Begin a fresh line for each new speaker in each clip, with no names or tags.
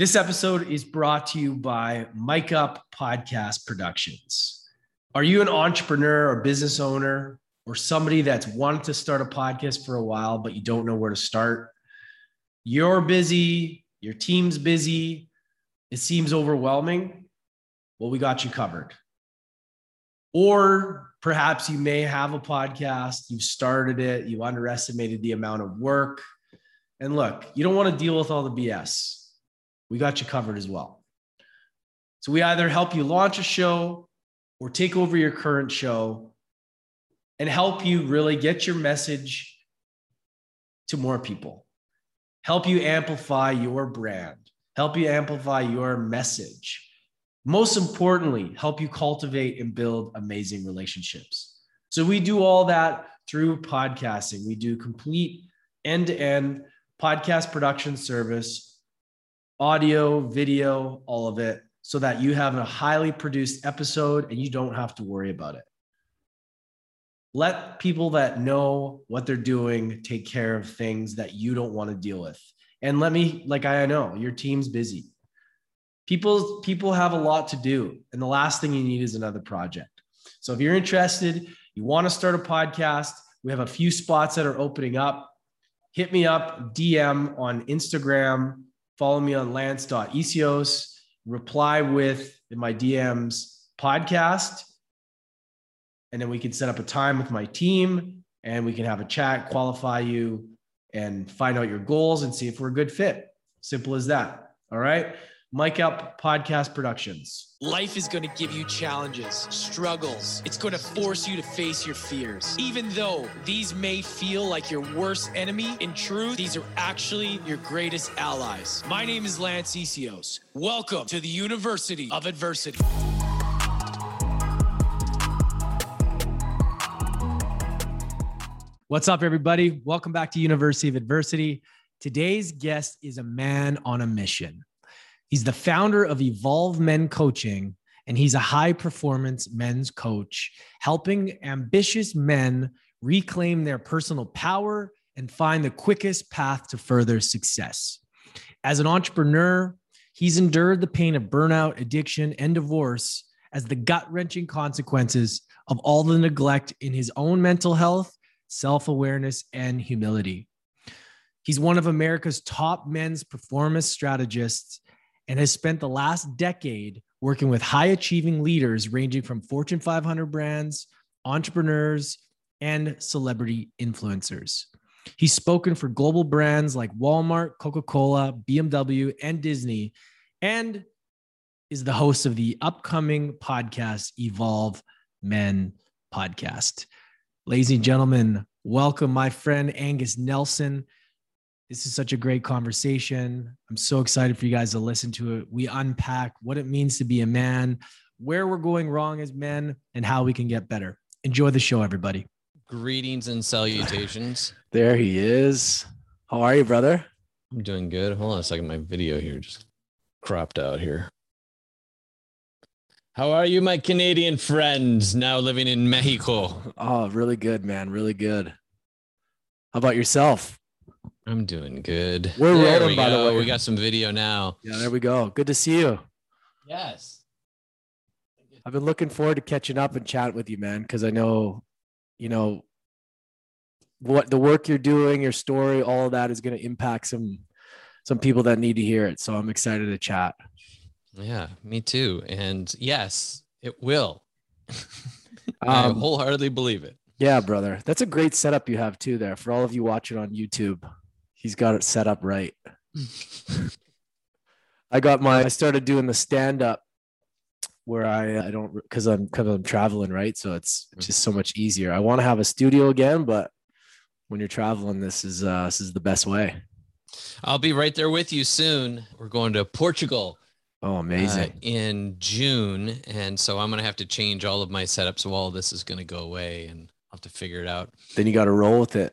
This episode is brought to you by Mike Up Podcast Productions. Are you an entrepreneur or business owner or somebody that's wanted to start a podcast for a while, but you don't know where to start? You're busy, your team's busy, it seems overwhelming. Well, we got you covered. Or perhaps you may have a podcast, you've started it, you underestimated the amount of work. And look, you don't want to deal with all the BS we got you covered as well. So we either help you launch a show or take over your current show and help you really get your message to more people, help you amplify your brand, help you amplify your message. Most importantly, help you cultivate and build amazing relationships. So we do all that through podcasting. We do complete end to end podcast production service audio, video, all of it, so that you have a highly produced episode and you don't have to worry about it. Let people that know what they're doing take care of things that you don't want to deal with. And let me, like I know, your team's busy. People, people have a lot to do. And the last thing you need is another project. So if you're interested, you want to start a podcast, we have a few spots that are opening up. Hit me up, DM on Instagram Follow me on lance.ecios. Reply with my DMs podcast. And then we can set up a time with my team and we can have a chat, qualify you, and find out your goals and see if we're a good fit. Simple as that. All right. Mike Up Podcast Productions.
Life is going to give you challenges, struggles. It's going to force you to face your fears. Even though these may feel like your worst enemy, in truth, these are actually your greatest allies. My name is Lance Ecios. Welcome to the University of Adversity.
What's up, everybody? Welcome back to University of Adversity. Today's guest is a man on a mission. He's the founder of Evolve Men Coaching, and he's a high performance men's coach, helping ambitious men reclaim their personal power and find the quickest path to further success. As an entrepreneur, he's endured the pain of burnout, addiction, and divorce as the gut wrenching consequences of all the neglect in his own mental health, self awareness, and humility. He's one of America's top men's performance strategists and has spent the last decade working with high achieving leaders ranging from Fortune 500 brands, entrepreneurs, and celebrity influencers. He's spoken for global brands like Walmart, Coca Cola, BMW, and Disney, and is the host of the upcoming podcast, Evolve Men Podcast. Ladies and gentlemen, welcome my friend Angus Nelson. This is such a great conversation. I'm so excited for you guys to listen to it. We unpack what it means to be a man, where we're going wrong as men, and how we can get better. Enjoy the show, everybody.
Greetings and salutations.
there he is. How are you, brother?
I'm doing good. Hold on a second. My video here just cropped out here. How are you, my Canadian friends now living in Mexico?
Oh, really good, man. Really good. How about yourself?
I'm doing good.
We're there rolling, we by
go.
the way.
We got some video now.
Yeah, there we go. Good to see you.
Yes.
I've been looking forward to catching up and chat with you, man, because I know, you know, what the work you're doing, your story, all of that is going to impact some some people that need to hear it. So I'm excited to chat.
Yeah, me too. And yes, it will. I um, wholeheartedly believe it.
Yeah, brother. That's a great setup you have too there for all of you watching on YouTube. He's got it set up right. I got my I started doing the stand up where I I don't cuz I'm cuz I'm traveling, right? So it's just so much easier. I want to have a studio again, but when you're traveling this is uh this is the best way.
I'll be right there with you soon. We're going to Portugal.
Oh, amazing.
Uh, in June. And so I'm going to have to change all of my setups. So all this is going to go away and I'll have to figure it out.
Then you got to roll with it.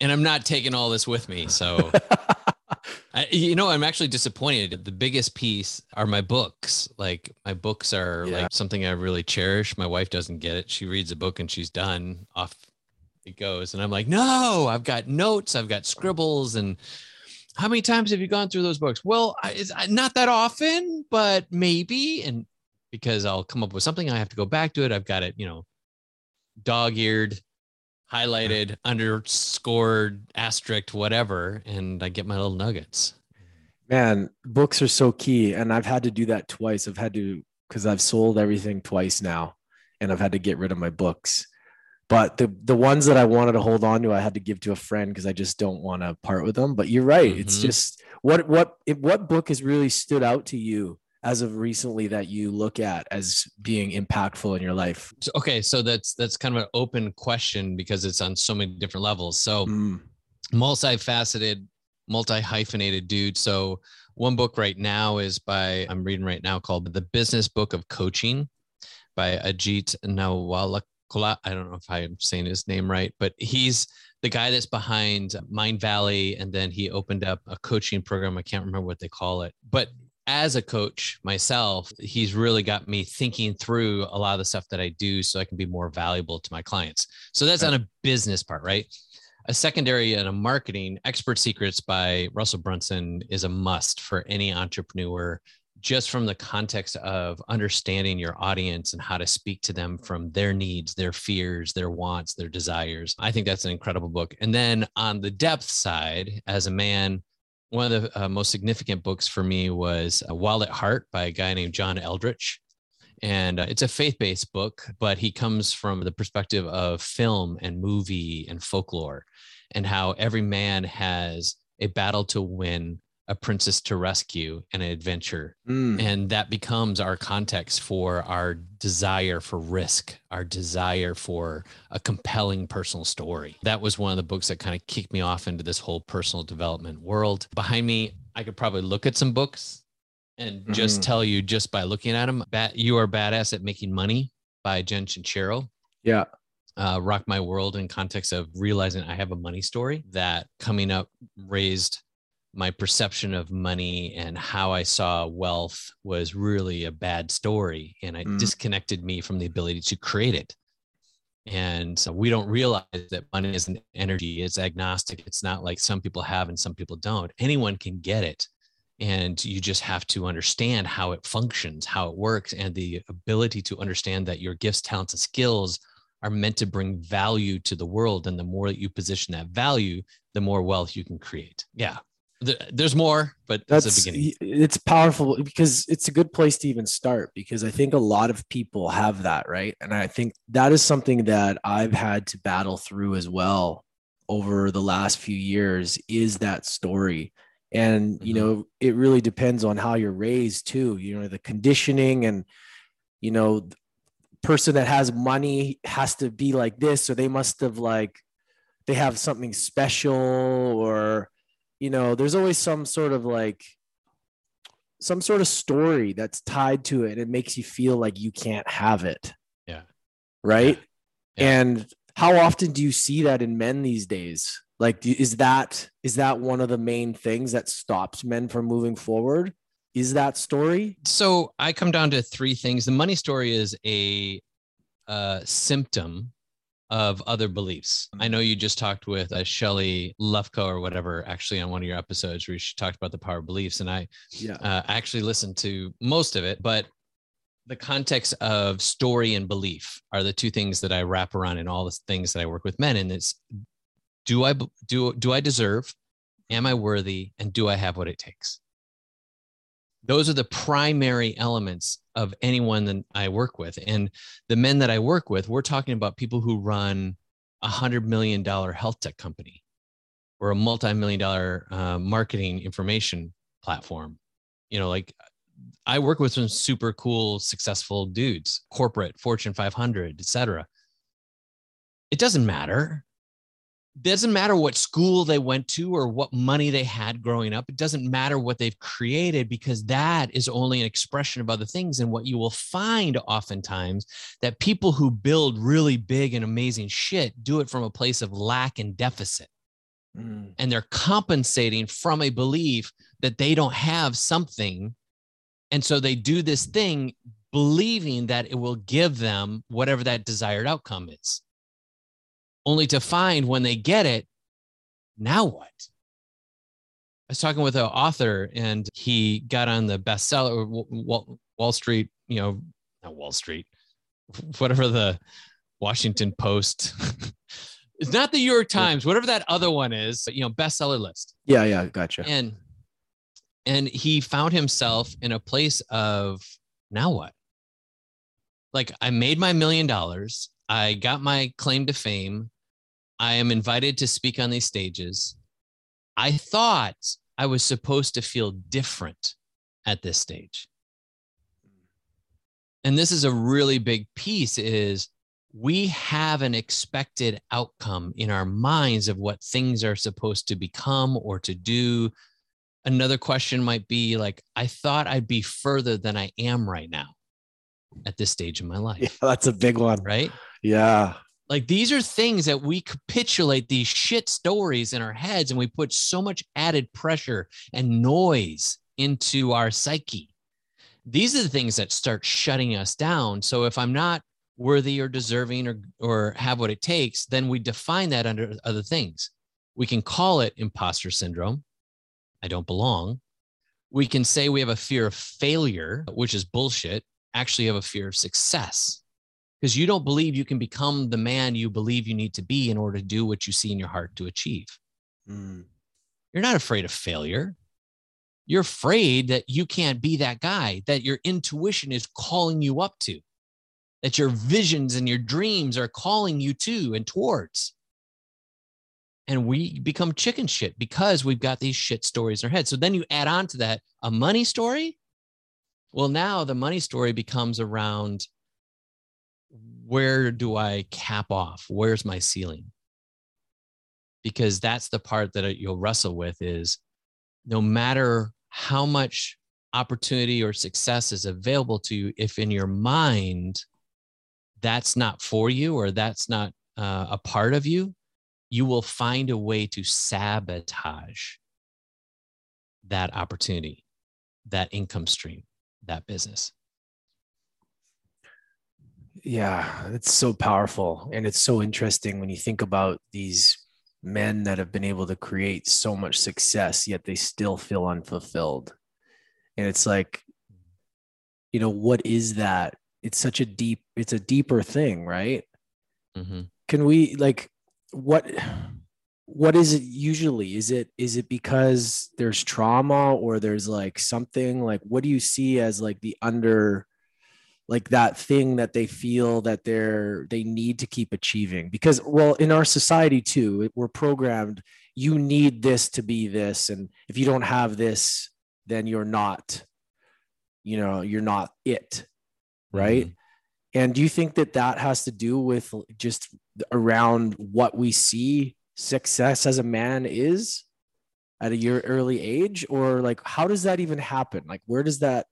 And I'm not taking all this with me. So, I, you know, I'm actually disappointed. The biggest piece are my books. Like, my books are yeah. like something I really cherish. My wife doesn't get it. She reads a book and she's done. Off it goes. And I'm like, no, I've got notes, I've got scribbles, and how many times have you gone through those books? Well, it's not that often, but maybe. And because I'll come up with something, I have to go back to it. I've got it, you know, dog eared, highlighted, underscored, asterisk, whatever. And I get my little nuggets.
Man, books are so key. And I've had to do that twice. I've had to, because I've sold everything twice now and I've had to get rid of my books. But the the ones that I wanted to hold on to, I had to give to a friend because I just don't want to part with them. But you're right; mm-hmm. it's just what what what book has really stood out to you as of recently that you look at as being impactful in your life?
Okay, so that's that's kind of an open question because it's on so many different levels. So mm. multifaceted, multi hyphenated dude. So one book right now is by I'm reading right now called The Business Book of Coaching by Ajit Nawalkha I don't know if I'm saying his name right, but he's the guy that's behind Mindvalley And then he opened up a coaching program. I can't remember what they call it. But as a coach myself, he's really got me thinking through a lot of the stuff that I do so I can be more valuable to my clients. So that's right. on a business part, right? A secondary and a marketing expert secrets by Russell Brunson is a must for any entrepreneur just from the context of understanding your audience and how to speak to them from their needs, their fears, their wants, their desires. I think that's an incredible book. And then on the depth side, as a man, one of the uh, most significant books for me was uh, Wild at Heart by a guy named John Eldredge. And uh, it's a faith based book, but he comes from the perspective of film and movie and folklore and how every man has a battle to win a princess to rescue and an adventure. Mm. And that becomes our context for our desire for risk, our desire for a compelling personal story. That was one of the books that kind of kicked me off into this whole personal development world. Behind me, I could probably look at some books and just mm. tell you just by looking at them, You Are Badass at Making Money by Jen Sincero.
Yeah.
Uh, rock my world in context of realizing I have a money story that coming up raised my perception of money and how I saw wealth was really a bad story. And it mm. disconnected me from the ability to create it. And so we don't realize that money is an energy, it's agnostic. It's not like some people have and some people don't. Anyone can get it. And you just have to understand how it functions, how it works, and the ability to understand that your gifts, talents, and skills are meant to bring value to the world. And the more that you position that value, the more wealth you can create. Yeah there's more but that's, that's the beginning
it's powerful because it's a good place to even start because i think a lot of people have that right? And i think that is something that i've had to battle through as well over the last few years is that story. And you mm-hmm. know it really depends on how you're raised too you know the conditioning and you know person that has money has to be like this or they must have like they have something special or you know, there's always some sort of like some sort of story that's tied to it. And It makes you feel like you can't have it.
Yeah.
Right. Yeah. Yeah. And how often do you see that in men these days? Like, is that is that one of the main things that stops men from moving forward? Is that story?
So I come down to three things. The money story is a, a symptom of other beliefs. I know you just talked with uh, Shelly Lufko or whatever, actually on one of your episodes where she talked about the power of beliefs, and I yeah. uh, actually listened to most of it, but the context of story and belief are the two things that I wrap around in all the things that I work with men. And it's do I do do I deserve? Am I worthy? And do I have what it takes? Those are the primary elements of anyone that I work with. And the men that I work with, we're talking about people who run a hundred million dollar health tech company or a multi-million dollar uh, marketing information platform. You know, like I work with some super cool, successful dudes, corporate, Fortune 500, et cetera. It doesn't matter doesn't matter what school they went to or what money they had growing up. It doesn't matter what they've created because that is only an expression of other things. And what you will find oftentimes that people who build really big and amazing shit do it from a place of lack and deficit. Mm. And they're compensating from a belief that they don't have something. And so they do this thing believing that it will give them whatever that desired outcome is only to find when they get it, now what? I was talking with an author and he got on the bestseller Wall, Street, you know, not Wall Street, whatever the Washington Post. it's not the New York Times, whatever that other one is, but you know, bestseller list.
Yeah, yeah, gotcha.
And and he found himself in a place of now what? Like I made my million dollars. I got my claim to fame. I am invited to speak on these stages. I thought I was supposed to feel different at this stage. And this is a really big piece is we have an expected outcome in our minds of what things are supposed to become or to do. Another question might be like, I thought I'd be further than I am right now at this stage in my life.
Yeah, that's a big one.
Right.
Yeah.
Like these are things that we capitulate these shit stories in our heads and we put so much added pressure and noise into our psyche. These are the things that start shutting us down. So if I'm not worthy or deserving or, or have what it takes, then we define that under other things. We can call it imposter syndrome. I don't belong. We can say we have a fear of failure, which is bullshit. Actually, have a fear of success because you don't believe you can become the man you believe you need to be in order to do what you see in your heart to achieve. Mm. You're not afraid of failure. You're afraid that you can't be that guy that your intuition is calling you up to, that your visions and your dreams are calling you to and towards. And we become chicken shit because we've got these shit stories in our head. So then you add on to that a money story. Well, now the money story becomes around where do I cap off? Where's my ceiling? Because that's the part that you'll wrestle with is no matter how much opportunity or success is available to you, if in your mind that's not for you or that's not uh, a part of you, you will find a way to sabotage that opportunity, that income stream, that business.
Yeah, it's so powerful. And it's so interesting when you think about these men that have been able to create so much success, yet they still feel unfulfilled. And it's like, you know, what is that? It's such a deep, it's a deeper thing, right? Mm-hmm. Can we like what what is it usually is it is it because there's trauma or there's like something like what do you see as like the under like that thing that they feel that they're they need to keep achieving because well in our society too we're programmed you need this to be this and if you don't have this then you're not you know you're not it right? Mm-hmm. and do you think that that has to do with just around what we see success as a man is at a year early age? Or like how does that even happen? Like where does that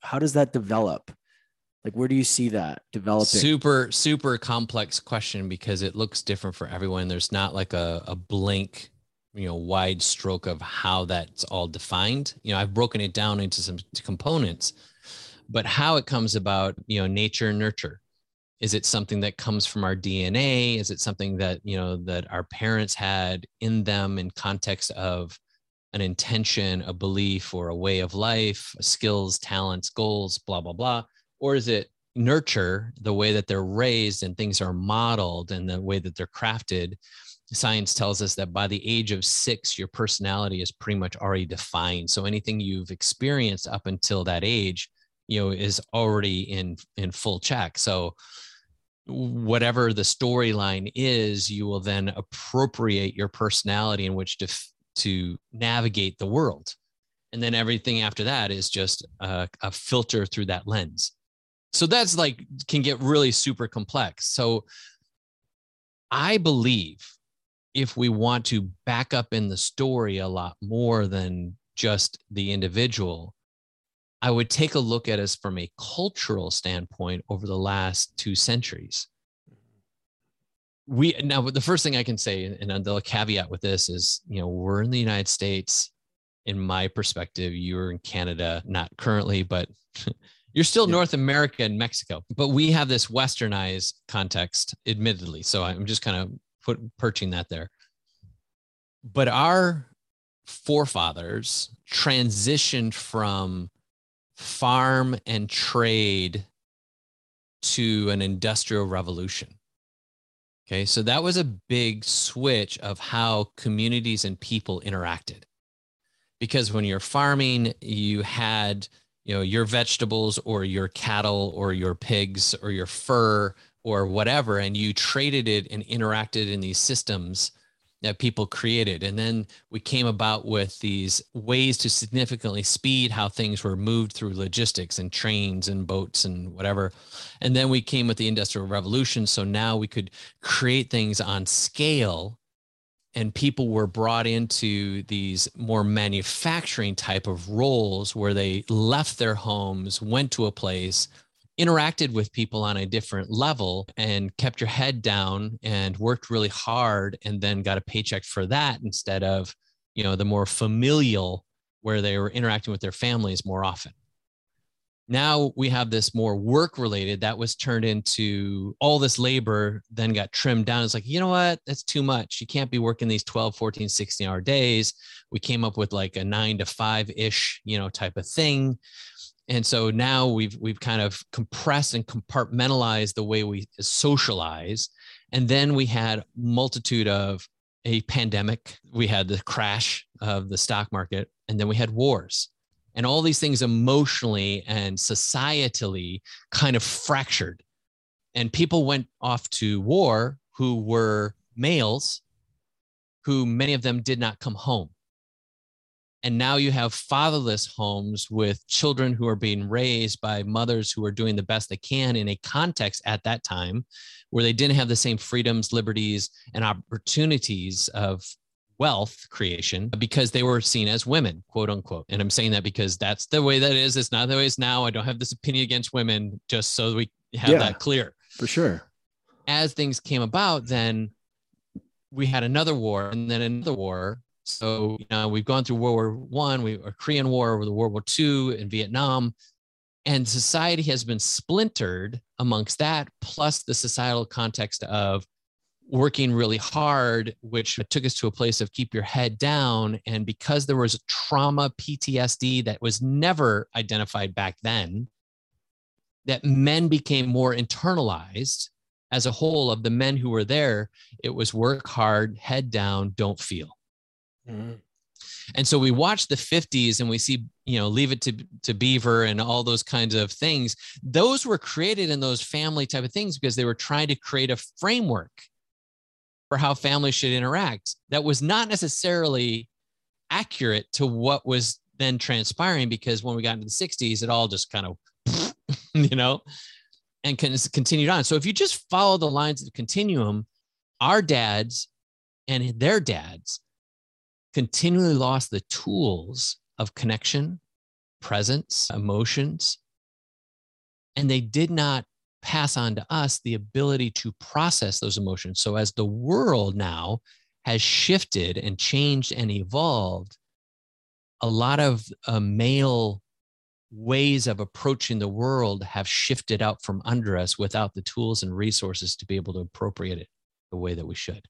how does that develop like, where do you see that developing?
Super, super complex question because it looks different for everyone. There's not like a, a blank, you know, wide stroke of how that's all defined. You know, I've broken it down into some components, but how it comes about, you know, nature and nurture. Is it something that comes from our DNA? Is it something that, you know, that our parents had in them in context of an intention, a belief, or a way of life, skills, talents, goals, blah, blah, blah? Or is it nurture the way that they're raised and things are modeled and the way that they're crafted? Science tells us that by the age of six your personality is pretty much already defined. So anything you've experienced up until that age you know is already in in full check. So whatever the storyline is you will then appropriate your personality in which to to navigate the world. And then everything after that is just a, a filter through that lens so that's like can get really super complex. So i believe if we want to back up in the story a lot more than just the individual i would take a look at us from a cultural standpoint over the last two centuries. We now the first thing i can say and the caveat with this is you know we're in the united states. In my perspective you're in canada not currently but You're still yeah. North America and Mexico, but we have this westernized context, admittedly. So I'm just kind of put perching that there. But our forefathers transitioned from farm and trade to an industrial revolution. Okay, so that was a big switch of how communities and people interacted. Because when you're farming, you had you know your vegetables or your cattle or your pigs or your fur or whatever and you traded it and interacted in these systems that people created. And then we came about with these ways to significantly speed how things were moved through logistics and trains and boats and whatever. And then we came with the Industrial Revolution. So now we could create things on scale. And people were brought into these more manufacturing type of roles where they left their homes, went to a place, interacted with people on a different level and kept your head down and worked really hard and then got a paycheck for that instead of you know the more familial where they were interacting with their families more often now we have this more work related that was turned into all this labor then got trimmed down. It's like you know what? That's too much. You can't be working these 12 14 16 hour days. We came up with like a 9 to 5 ish you know type of thing. And so now we've we've kind of compressed and compartmentalized the way we socialize. And then we had multitude of a pandemic. We had the crash of the stock market and then we had wars and all these things emotionally and societally kind of fractured. And people went off to war who were males who many of them did not come home. And now you have fatherless homes with children who are being raised by mothers who are doing the best they can in a context at that time where they didn't have the same freedoms, liberties, and opportunities of wealth creation because they were seen as women, quote unquote. And I'm saying that because that's the way that is. It's not the way it's now. I don't have this opinion against women, just so we have yeah, that clear.
For sure.
As things came about, then we had another war and then another war so you know we've gone through World War One, we a Korean War, over the World War Two, and Vietnam, and society has been splintered amongst that, plus the societal context of working really hard, which took us to a place of keep your head down. And because there was trauma, PTSD that was never identified back then, that men became more internalized as a whole of the men who were there. It was work hard, head down, don't feel. Mm-hmm. And so we watch the 50s and we see, you know, Leave It to, to Beaver and all those kinds of things. Those were created in those family type of things because they were trying to create a framework for how families should interact that was not necessarily accurate to what was then transpiring because when we got into the 60s, it all just kind of, you know, and continued on. So if you just follow the lines of the continuum, our dads and their dads continually lost the tools of connection, presence, emotions, and they did not pass on to us the ability to process those emotions. So, as the world now has shifted and changed and evolved, a lot of uh, male ways of approaching the world have shifted out from under us without the tools and resources to be able to appropriate it the way that we should.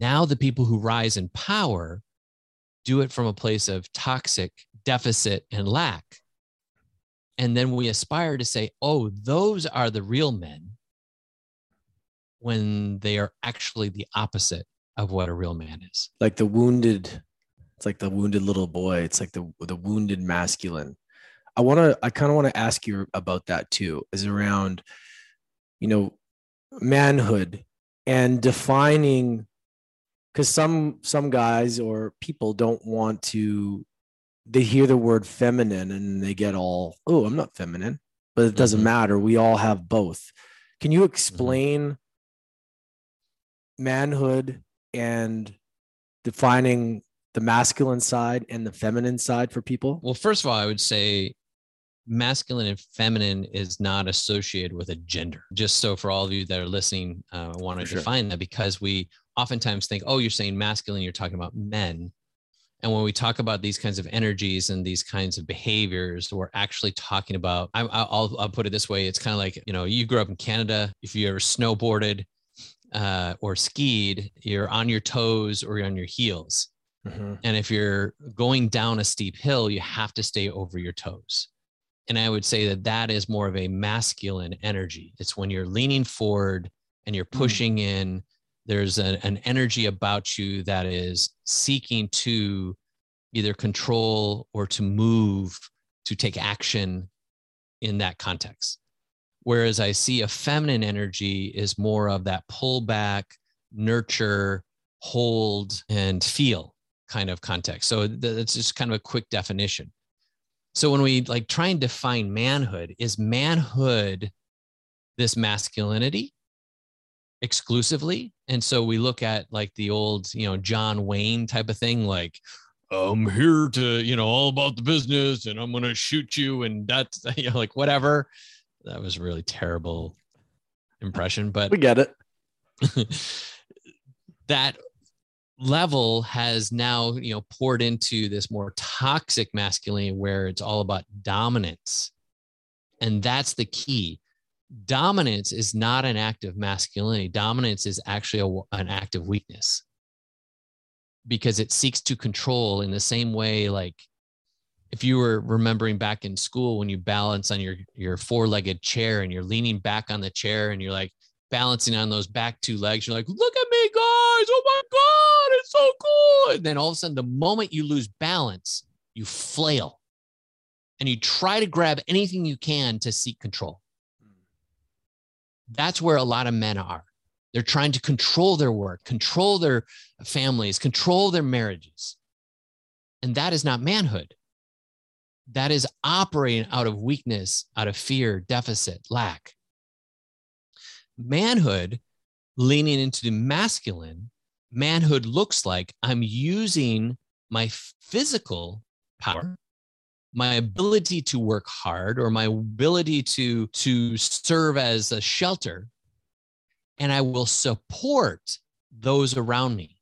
Now, the people who rise in power do it from a place of toxic deficit and lack. And then we aspire to say, oh, those are the real men when they are actually the opposite of what a real man is.
Like the wounded, it's like the wounded little boy. It's like the the wounded masculine. I want to, I kind of want to ask you about that too, is around, you know, manhood and defining because some some guys or people don't want to they hear the word feminine and they get all oh i'm not feminine but it doesn't mm-hmm. matter we all have both can you mm-hmm. explain mm-hmm. manhood and defining the masculine side and the feminine side for people
well first of all i would say masculine and feminine is not associated with a gender just so for all of you that are listening uh, i want to define that because we oftentimes think, oh, you're saying masculine, you're talking about men. And when we talk about these kinds of energies and these kinds of behaviors, we're actually talking about, I, will I'll put it this way. It's kind of like, you know, you grew up in Canada. If you ever snowboarded uh, or skied, you're on your toes or you're on your heels. Mm-hmm. And if you're going down a steep hill, you have to stay over your toes. And I would say that that is more of a masculine energy. It's when you're leaning forward and you're mm. pushing mm. in. There's a, an energy about you that is seeking to either control or to move, to take action in that context. Whereas I see a feminine energy is more of that pull back, nurture, hold, and feel kind of context. So that's just kind of a quick definition. So when we like try and define manhood, is manhood this masculinity exclusively? And so we look at like the old, you know, John Wayne type of thing, like, I'm here to, you know, all about the business and I'm going to shoot you. And that's, you know, like whatever. That was a really terrible impression, but
we get it.
that level has now, you know, poured into this more toxic masculinity where it's all about dominance. And that's the key. Dominance is not an act of masculinity. Dominance is actually a, an act of weakness. Because it seeks to control in the same way like if you were remembering back in school when you balance on your your four-legged chair and you're leaning back on the chair and you're like balancing on those back two legs you're like look at me guys! Oh my god! It's so cool! And then all of a sudden the moment you lose balance you flail. And you try to grab anything you can to seek control that's where a lot of men are they're trying to control their work, control their families, control their marriages. And that is not manhood. That is operating out of weakness, out of fear, deficit, lack. Manhood, leaning into the masculine, manhood looks like I'm using my physical power my ability to work hard or my ability to to serve as a shelter and I will support those around me.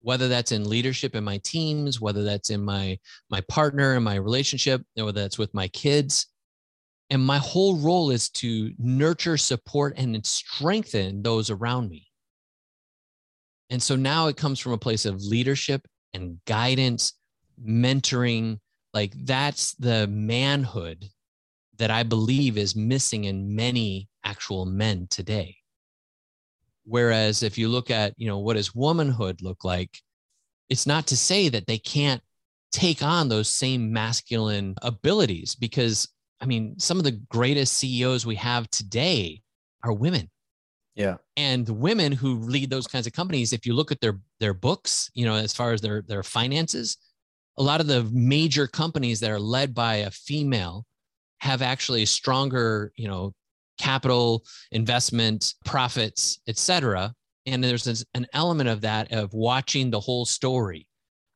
Whether that's in leadership in my teams whether that's in my my partner and my relationship whether that's with my kids. And my whole role is to nurture support and strengthen those around me. And so now it comes from a place of leadership and guidance mentoring like that's the manhood that i believe is missing in many actual men today Whereas if you look at, you know, what does womanhood look like? It's not to say that they can't take on those same masculine abilities because I mean, some of the greatest CEOs we have today are women.
Yeah.
And women who lead those kinds of companies, if you look at their their books, you know, as far as their their finances, a lot of the major companies that are led by a female have actually stronger, you know, capital investment profits etc and there's this, an element of that of watching the whole story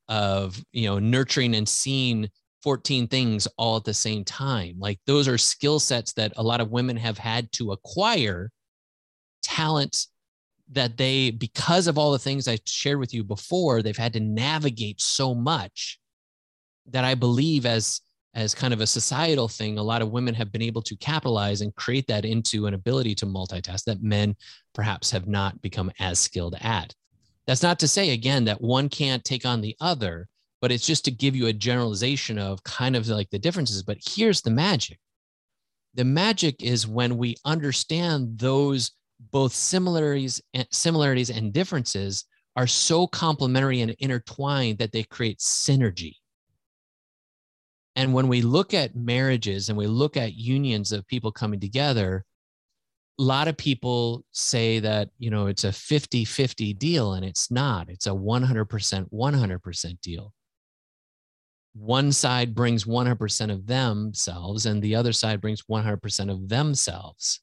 of you know nurturing and seeing 14 things all at the same time. Like those are skill sets that a lot of women have had to acquire talents that they because of all the things i shared with you before they've had to navigate so much that i believe as as kind of a societal thing, a lot of women have been able to capitalize and create that into an ability to multitask that men perhaps have not become as skilled at. That's not to say, again, that one can't take on the other, but it's just to give you a generalization of kind of like the differences. But here's the magic the magic is when we understand those both similarities and similarities and differences are so complementary and intertwined that they create synergy and when we look at marriages and we look at unions of people coming together, a lot of people say that, you know, it's a 50 50 deal, and it's not. It's a 100% 100% deal. One side brings 100% of themselves, and the other side brings 100% of themselves,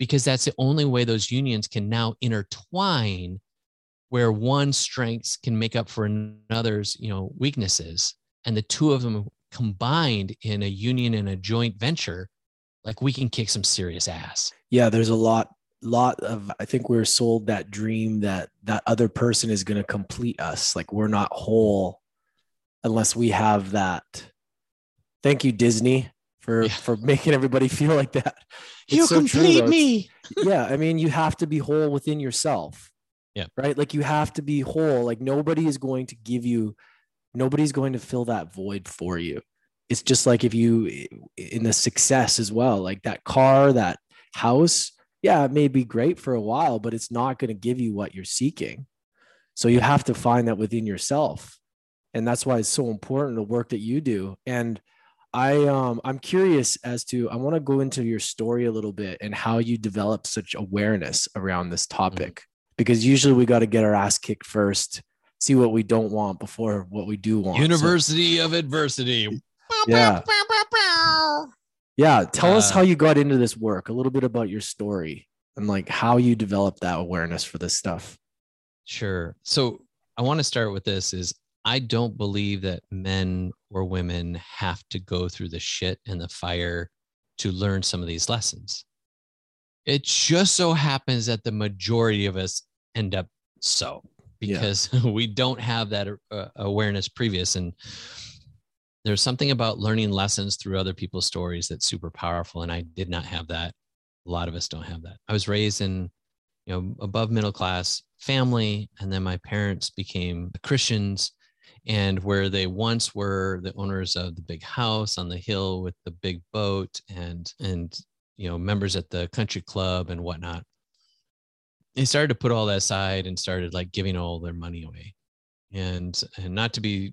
because that's the only way those unions can now intertwine where one strengths can make up for another's you know weaknesses and the two of them combined in a union and a joint venture, like we can kick some serious ass.
Yeah, there's a lot lot of I think we're sold that dream that that other person is going to complete us. Like we're not whole unless we have that. Thank you Disney for yeah. for making everybody feel like that.
It's you so complete true, me.
yeah, I mean you have to be whole within yourself.
Yeah.
Right. Like you have to be whole. Like nobody is going to give you, nobody's going to fill that void for you. It's just like if you, in the success as well, like that car, that house, yeah, it may be great for a while, but it's not going to give you what you're seeking. So you have to find that within yourself. And that's why it's so important the work that you do. And I um I'm curious as to I want to go into your story a little bit and how you develop such awareness around this topic mm-hmm. because usually we got to get our ass kicked first, see what we don't want before what we do want.
University so, of adversity.
Yeah. Yeah, tell uh, us how you got into this work, a little bit about your story and like how you developed that awareness for this stuff.
Sure. So I want to start with this is I don't believe that men or women have to go through the shit and the fire to learn some of these lessons. It just so happens that the majority of us end up so because yeah. we don't have that uh, awareness previous. And there's something about learning lessons through other people's stories that's super powerful and i did not have that. A lot of us don't have that. I was raised in you know above middle class family and then my parents became christians and where they once were the owners of the big house on the hill with the big boat and and you know members at the country club and whatnot they started to put all that aside and started like giving all their money away. And and not to be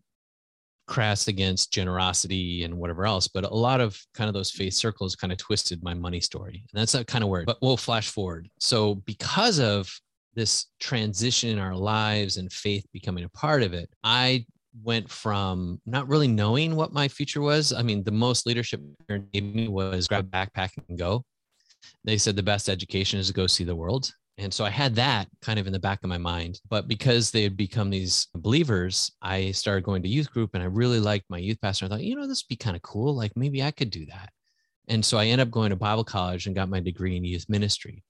crass against generosity and whatever else but a lot of kind of those faith circles kind of twisted my money story. And that's kind of where but we'll flash forward. So because of this transition in our lives and faith becoming a part of it i went from not really knowing what my future was. I mean the most leadership gave me was grab backpack and go. They said the best education is to go see the world and so I had that kind of in the back of my mind. But because they had become these believers, I started going to youth group and I really liked my youth pastor. I thought, you know, this would be kind of cool. Like maybe I could do that. And so I ended up going to Bible college and got my degree in youth ministry.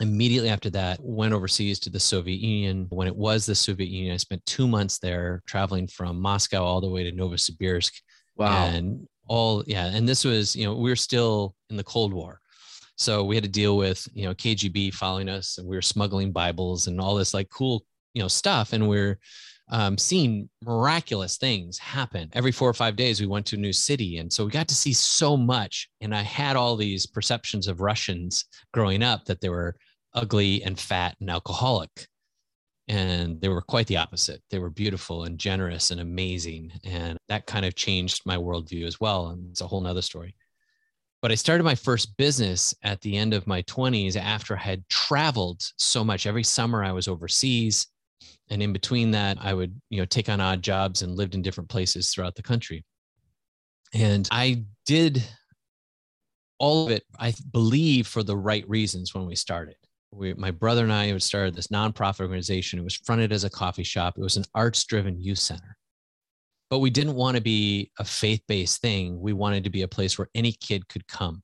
Immediately after that, went overseas to the Soviet Union. When it was the Soviet Union, I spent two months there traveling from Moscow all the way to Novosibirsk.
Wow.
And all, yeah. And this was, you know, we were still in the Cold War. So we had to deal with, you know, KGB following us and we were smuggling Bibles and all this like cool, you know, stuff. And we're um, seeing miraculous things happen. Every four or five days, we went to a new city. And so we got to see so much. And I had all these perceptions of Russians growing up that they were ugly and fat and alcoholic. And they were quite the opposite. They were beautiful and generous and amazing. And that kind of changed my worldview as well. And it's a whole nother story but I started my first business at the end of my 20s after I had traveled so much. Every summer I was overseas. And in between that, I would, you know, take on odd jobs and lived in different places throughout the country. And I did all of it, I believe, for the right reasons when we started. We, my brother and I had started this nonprofit organization. It was fronted as a coffee shop. It was an arts driven youth center but we didn't want to be a faith-based thing. We wanted to be a place where any kid could come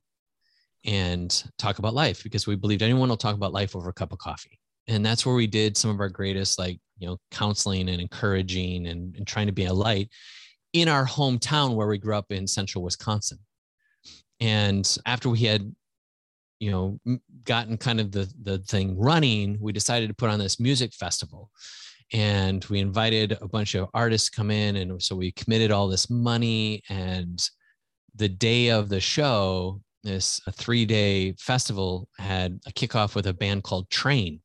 and talk about life because we believed anyone will talk about life over a cup of coffee. And that's where we did some of our greatest like you know counseling and encouraging and, and trying to be a light in our hometown where we grew up in central wisconsin. And after we had you know gotten kind of the the thing running we decided to put on this music festival and we invited a bunch of artists come in and so we committed all this money and the day of the show this a three day festival had a kickoff with a band called train.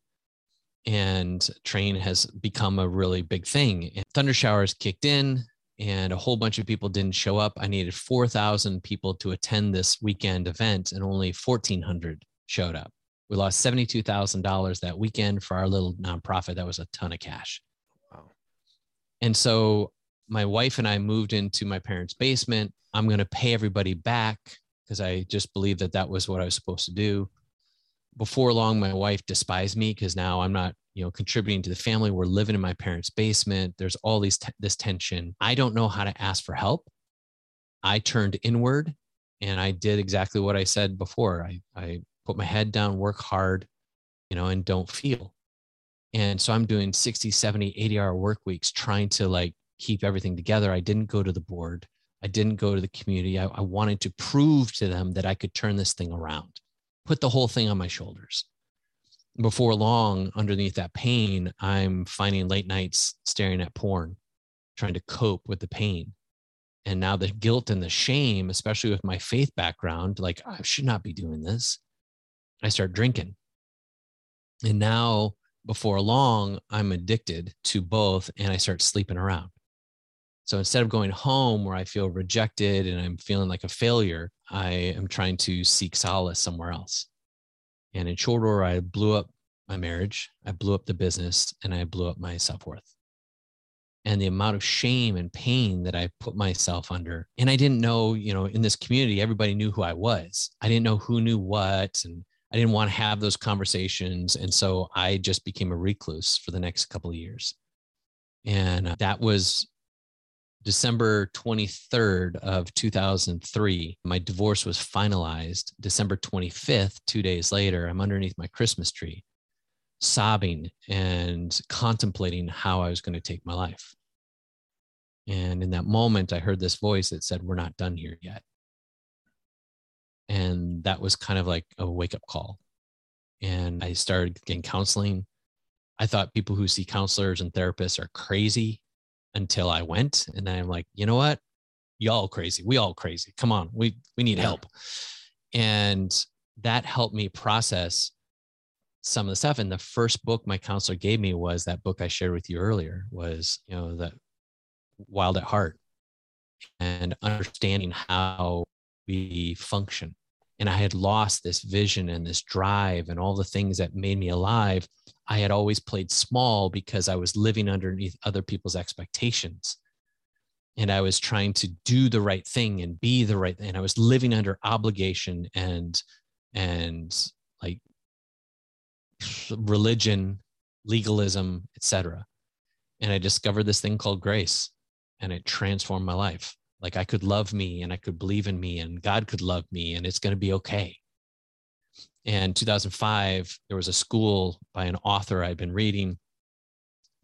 And train has become a really big thing. And thunder showers kicked in and a whole bunch of people didn't show up. I needed 4000 people to attend this weekend event and only 1400 showed up we lost $72,000 that weekend for our little nonprofit. That was a ton of cash. Wow. And so my wife and I moved into my parents' basement. I'm going to pay everybody back because I just believed that that was what I was supposed to do. Before long, my wife despised me because now I'm not, you know, contributing to the family. We're living in my parents' basement. There's all these t- this tension. I don't know how to ask for help. I turned inward and I did exactly what I said before. I, I put my head down, work hard, you know, and don't feel. And so I'm doing 60, 70, 80 hour work weeks trying to like keep everything together. I didn't go to the board. I didn't go to the community. I, I wanted to prove to them that I could turn this thing around, put the whole thing on my shoulders. before long, underneath that pain, I'm finding late nights staring at porn, trying to cope with the pain. And now the guilt and the shame, especially with my faith background, like I should not be doing this. I start drinking. And now, before long, I'm addicted to both and I start sleeping around. So instead of going home where I feel rejected and I'm feeling like a failure, I am trying to seek solace somewhere else. And in short order, I blew up my marriage, I blew up the business, and I blew up my self worth. And the amount of shame and pain that I put myself under. And I didn't know, you know, in this community, everybody knew who I was. I didn't know who knew what. And I didn't want to have those conversations. And so I just became a recluse for the next couple of years. And uh, that was December 23rd of 2003, my divorce was finalized. December 25th, two days later, I'm underneath my Christmas tree, sobbing and contemplating how I was going to take my life. And in that moment, I heard this voice that said, We're not done here yet. And that was kind of like a wake up call. And I started getting counseling. I thought people who see counselors and therapists are crazy until I went. And then I'm like, you know what? Y'all crazy. We all crazy. Come on. We we need yeah. help. And that helped me process some of the stuff. And the first book my counselor gave me was that book I shared with you earlier, was, you know, the Wild at Heart and understanding how we function. And I had lost this vision and this drive and all the things that made me alive I had always played small because I was living underneath other people's expectations. And I was trying to do the right thing and be the right thing. And I was living under obligation and and like religion, legalism, etc. And I discovered this thing called grace and it transformed my life. Like I could love me and I could believe in me and God could love me and it's going to be okay. And 2005 there was a school by an author i'd been reading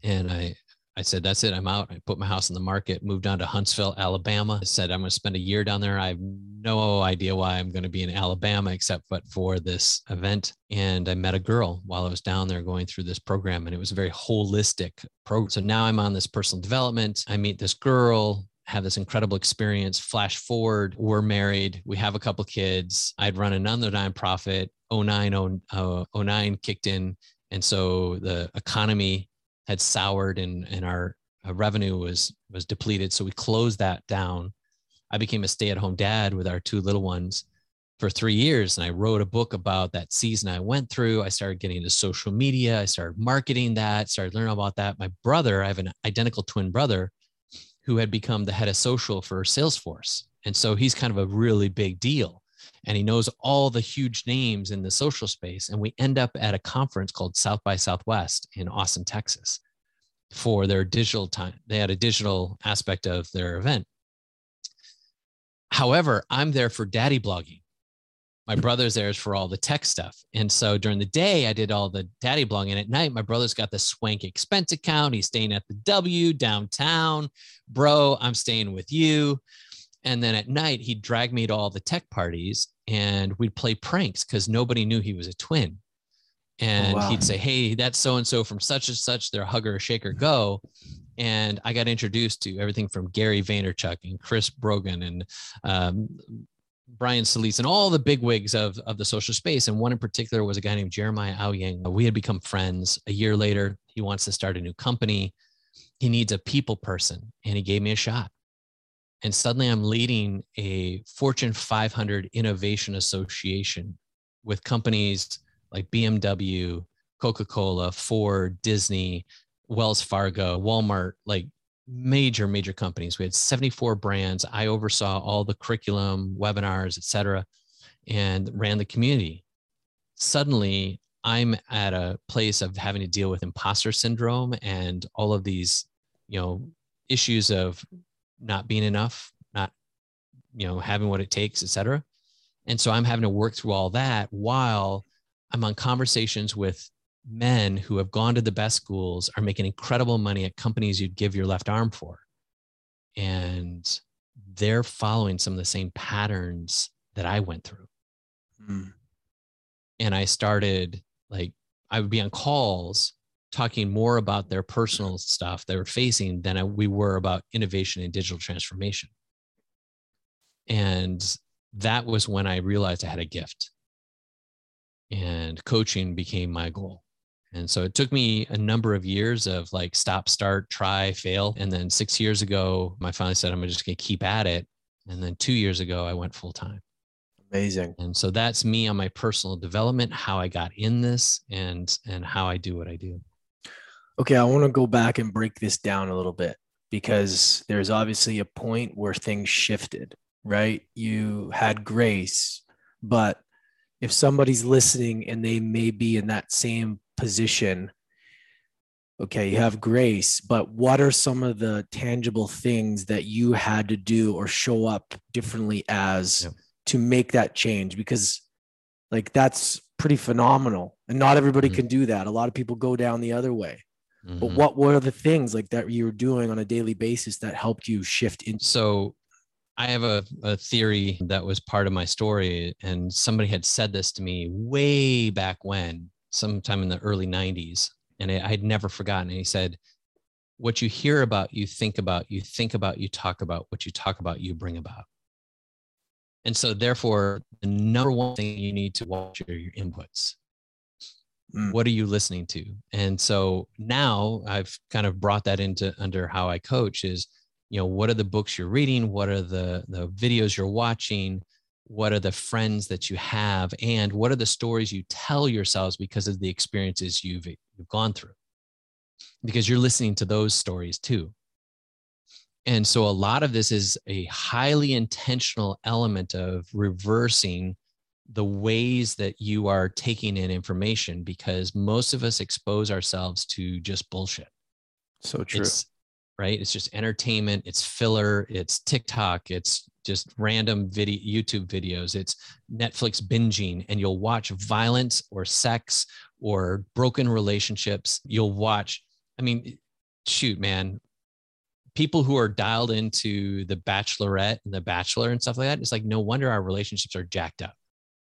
and i i said that's it i'm out. I put my house in the market moved down to huntsville alabama. I said i'm going to spend a year down there. I have no idea why i'm going to be in alabama except but for this event. And i met a girl while i was down there going through this program and it was a very holistic program so now i'm on this personal development. I meet this girl have this incredible experience. Flash forward, we're married, we have a couple kids. I'd run another nonprofit. 09, uh, 09 kicked in. And so the economy had soured and, and our, revenue was, was depleted. So we closed that down. I became a stay at home dad with our two little ones for three years. And I wrote a book about that season I went through. I started getting into social media. I started marketing that, started learning about that. My brother, I have an identical twin brother who had become the head of social for Salesforce. And so he's kind of a really big deal. And he knows all the huge names in the social space. And we end up at a conference called South by Southwest in Austin, Texas for their digital time. They had a digital aspect of their event. However, I'm there for daddy blogging. My brother's there for all the tech stuff. And so during the day, I did all the daddy blogging. And at night, my brother's got the swank expense account. He's staying at the W downtown. Bro, I'm staying with you. And then at night, he'd drag me to all the tech parties and we'd play pranks because nobody knew he was a twin. And oh, wow. he'd say, Hey, that's so and so from such and such, they're a hugger, shaker, go. And I got introduced to everything from Gary Vaynerchuk and Chris Brogan and um, Brian Solis and all the big wigs of, of the social space. And one in particular was a guy named Jeremiah Owyang. We had become friends. A year later, he wants to start a new company. He needs a people person, and he gave me a shot. And suddenly I'm leading a Fortune 500 Innovation Association with companies like BMW, Coca Cola, Ford, Disney, Wells Fargo, Walmart, like major, major companies. We had 74 brands. I oversaw all the curriculum, webinars, et cetera, and ran the community. Suddenly, I'm at a place of having to deal with imposter syndrome and all of these, you know, issues of not being enough, not, you know, having what it takes, et cetera. And so I'm having to work through all that while I'm on conversations with men who have gone to the best schools are making incredible money at companies you'd give your left arm for. And they're following some of the same patterns that I went through. Mm. And I started like I would be on calls talking more about their personal stuff they were facing than we were about innovation and digital transformation. And that was when I realized I had a gift. And coaching became my goal. And so it took me a number of years of like stop, start, try, fail. And then six years ago, I finally said, I'm just going to keep at it. And then two years ago, I went full time.
Amazing.
And so that's me on my personal development, how I got in this and and how I do what I do.
Okay, I want to go back and break this down a little bit because there's obviously a point where things shifted, right? You had grace, but if somebody's listening and they may be in that same position, okay, you have grace, but what are some of the tangible things that you had to do or show up differently as yeah. to make that change? Because like that's pretty phenomenal. And not everybody mm-hmm. can do that. A lot of people go down the other way. Mm-hmm. But what were the things like that you were doing on a daily basis that helped you shift in?
So I have a, a theory that was part of my story, and somebody had said this to me way back when, sometime in the early 90s, and I had never forgotten. And he said, What you hear about, you think about, you think about, you talk about, what you talk about, you bring about. And so, therefore, the number one thing you need to watch are your inputs. Mm. What are you listening to? And so now I've kind of brought that into under how I coach is, you know, what are the books you're reading? What are the the videos you're watching? What are the friends that you have? And what are the stories you tell yourselves because of the experiences you've you've gone through? Because you're listening to those stories too. And so a lot of this is a highly intentional element of reversing the ways that you are taking in information because most of us expose ourselves to just bullshit.
So true.
It's, right? It's just entertainment, it's filler, it's TikTok, it's just random video YouTube videos, it's Netflix binging and you'll watch violence or sex or broken relationships. You'll watch I mean shoot man, people who are dialed into the bachelorette and the bachelor and stuff like that, it's like no wonder our relationships are jacked up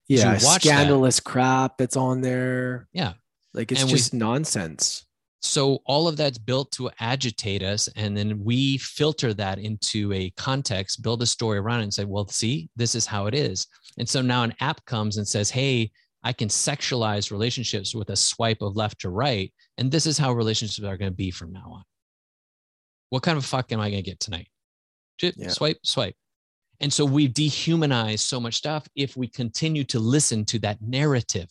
yeah scandalous that. crap that's on there
yeah
like it's and just we, nonsense
so all of that's built to agitate us and then we filter that into a context build a story around it and say well see this is how it is. And so now an app comes and says hey i can sexualize relationships with a swipe of left to right and this is how relationships are going to be from now on. What kind of fuck am i going to get tonight? Yeah. swipe swipe. And so we dehumanize so much stuff if we continue to listen to that narrative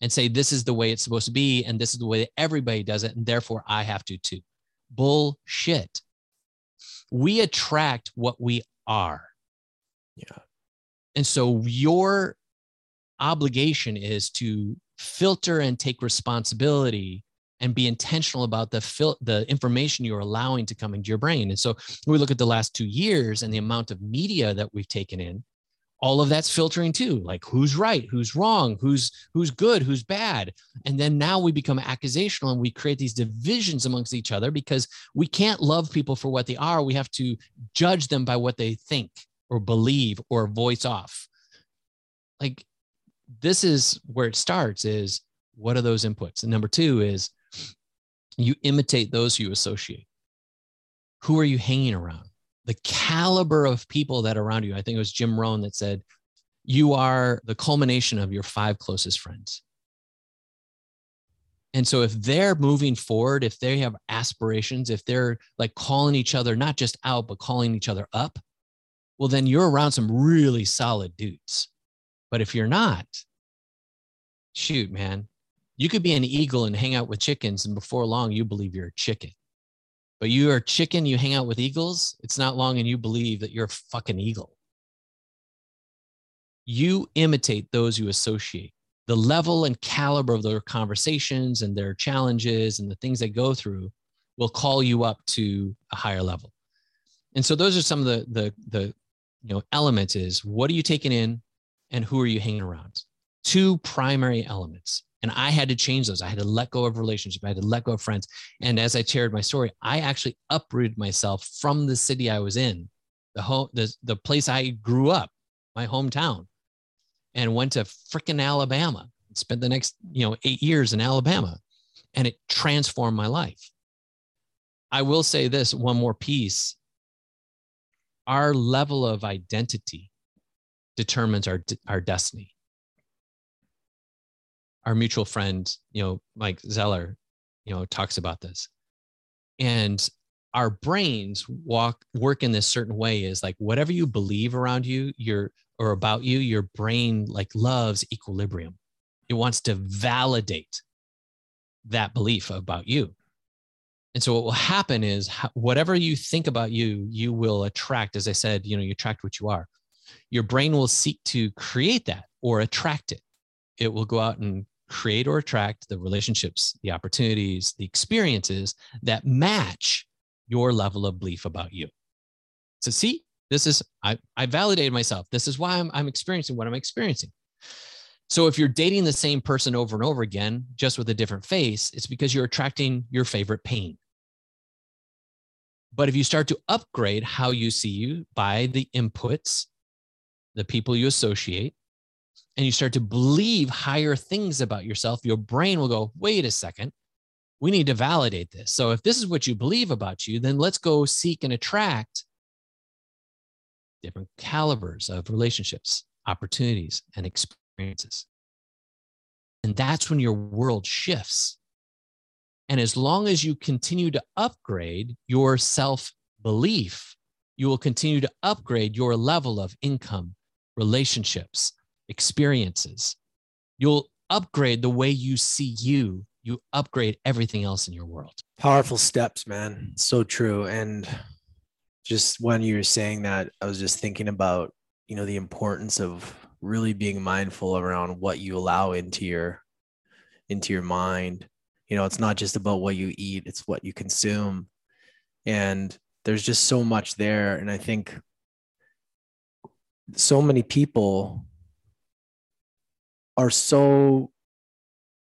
and say, this is the way it's supposed to be, and this is the way that everybody does it, and therefore I have to too. Bullshit. We attract what we are.
Yeah.
And so your obligation is to filter and take responsibility and be intentional about the fil- the information you're allowing to come into your brain. And so we look at the last two years and the amount of media that we've taken in, all of that's filtering too, like who's right, who's wrong, who's who's good, who's bad. And then now we become accusational and we create these divisions amongst each other because we can't love people for what they are. We have to judge them by what they think or believe or voice off. Like this is where it starts is what are those inputs? And number two is you imitate those you associate. Who are you hanging around? The caliber of people that are around you. I think it was Jim Rohn that said, You are the culmination of your five closest friends. And so if they're moving forward, if they have aspirations, if they're like calling each other not just out, but calling each other up, well, then you're around some really solid dudes. But if you're not, shoot, man, you could be an eagle and hang out with chickens, and before long, you believe you're a chicken. But you are chicken, you hang out with eagles, it's not long, and you believe that you're a fucking eagle. You imitate those you associate. The level and caliber of their conversations and their challenges and the things they go through will call you up to a higher level. And so those are some of the the the you know elements is what are you taking in and who are you hanging around? Two primary elements. And I had to change those. I had to let go of relationship. I had to let go of friends. And as I shared my story, I actually uprooted myself from the city I was in, the home, the, the place I grew up, my hometown, and went to freaking Alabama spent the next, you know, eight years in Alabama and it transformed my life. I will say this one more piece. Our level of identity determines our, our destiny. Our mutual friend, you know, Mike Zeller, you know, talks about this. And our brains walk work in this certain way is like whatever you believe around you, your or about you, your brain like loves equilibrium. It wants to validate that belief about you. And so what will happen is whatever you think about you, you will attract. As I said, you know, you attract what you are. Your brain will seek to create that or attract it. It will go out and create or attract the relationships, the opportunities, the experiences that match your level of belief about you. So see, this is I, I validated myself. This is why I'm, I'm experiencing what I'm experiencing. So if you're dating the same person over and over again, just with a different face, it's because you're attracting your favorite pain. But if you start to upgrade how you see you by the inputs, the people you associate, and you start to believe higher things about yourself, your brain will go, wait a second, we need to validate this. So if this is what you believe about you, then let's go seek and attract different calibers of relationships, opportunities, and experiences. And that's when your world shifts. And as long as you continue to upgrade your self belief, you will continue to upgrade your level of income, relationships, experiences. You'll upgrade the way you see you you upgrade everything else in your world.
Powerful steps, man. So true. And just when you were saying that, I was just thinking about, you know, the importance of really being mindful around what you allow into your into your mind. You know, it's not just about what you eat, it's what you consume. And there's just so much there. And I think so many people are so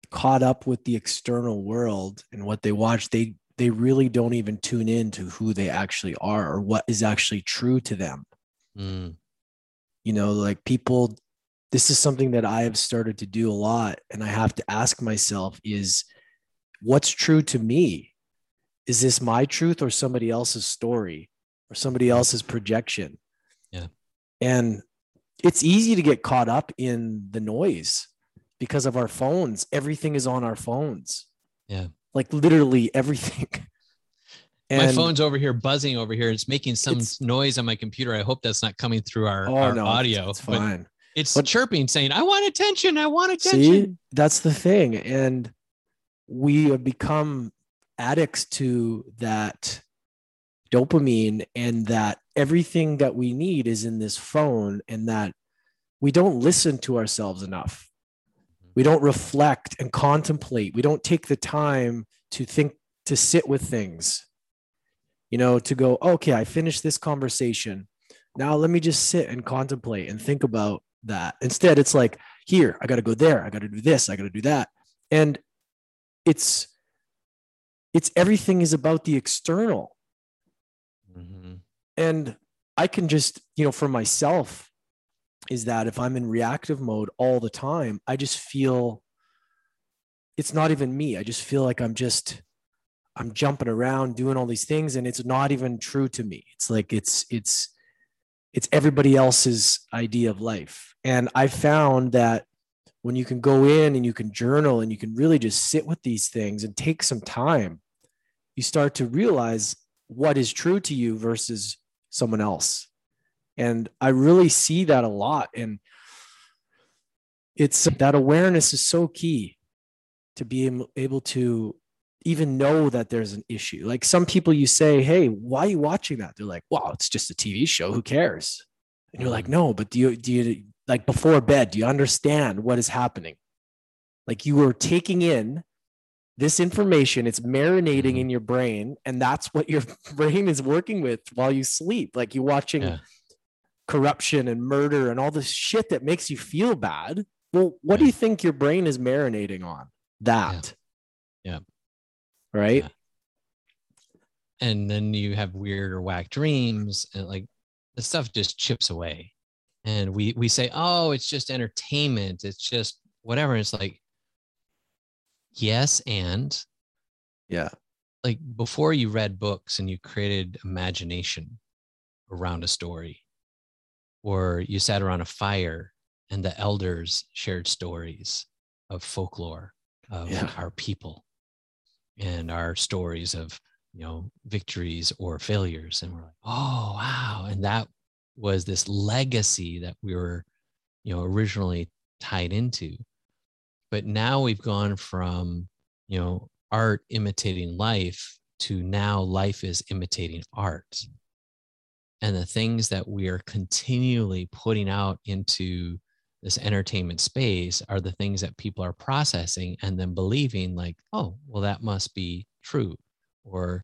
caught up with the external world and what they watch they they really don't even tune in to who they actually are or what is actually true to them. Mm. you know like people this is something that i have started to do a lot and i have to ask myself is what's true to me? Is this my truth or somebody else's story or somebody else's projection?
Yeah.
And it's easy to get caught up in the noise because of our phones. Everything is on our phones.
Yeah.
Like literally everything.
And my phone's over here buzzing over here. It's making some it's, noise on my computer. I hope that's not coming through our, oh, our no, audio.
It's, fine.
It's but, chirping saying, I want attention. I want attention. See,
that's the thing. And we have become addicts to that dopamine and that everything that we need is in this phone and that we don't listen to ourselves enough. We don't reflect and contemplate. We don't take the time to think to sit with things you know to go okay i finished this conversation. Now let me just sit and contemplate and think about that. Instead it's like here i got to go there. I got to do this. I got to do that. And it's it's everything is about the external. And i can just you know for myself is that if I'm in reactive mode all the time, I just feel it's not even me. I just feel like I'm just I'm jumping around doing all these things and it's not even true to me. It's like it's it's it's everybody else's idea of life. And I found that when you can go in and you can journal and you can really just sit with these things and take some time, you start to realize what is true to you versus someone else. And I really see that a lot. And it's that awareness is so key to be able to even know that there's an issue. Like some people you say, Hey, why are you watching that? They're like, Wow, it's just a TV show. Who cares? And you're like, mm-hmm. No, but do you, do you, like before bed, do you understand what is happening? Like you were taking in this information, it's marinating in your brain, and that's what your brain is working with while you sleep. Like you're watching yeah corruption and murder and all this shit that makes you feel bad. Well, what yeah. do you think your brain is marinating on? That.
Yeah. yeah.
Right.
And then you have weird or whack dreams and like the stuff just chips away. And we we say, oh, it's just entertainment. It's just whatever. And it's like, yes, and
Yeah.
like before you read books and you created imagination around a story, or you sat around a fire and the elders shared stories of folklore of
Yeah.
our people and our stories of you know victories or failures and we're like oh wow and that was this legacy that we were you know originally tied into but now we've gone from you know art imitating life to now life is imitating art. And the things that we are continually putting out into this entertainment space are the things that people are processing and then believing like oh well that must be true. Or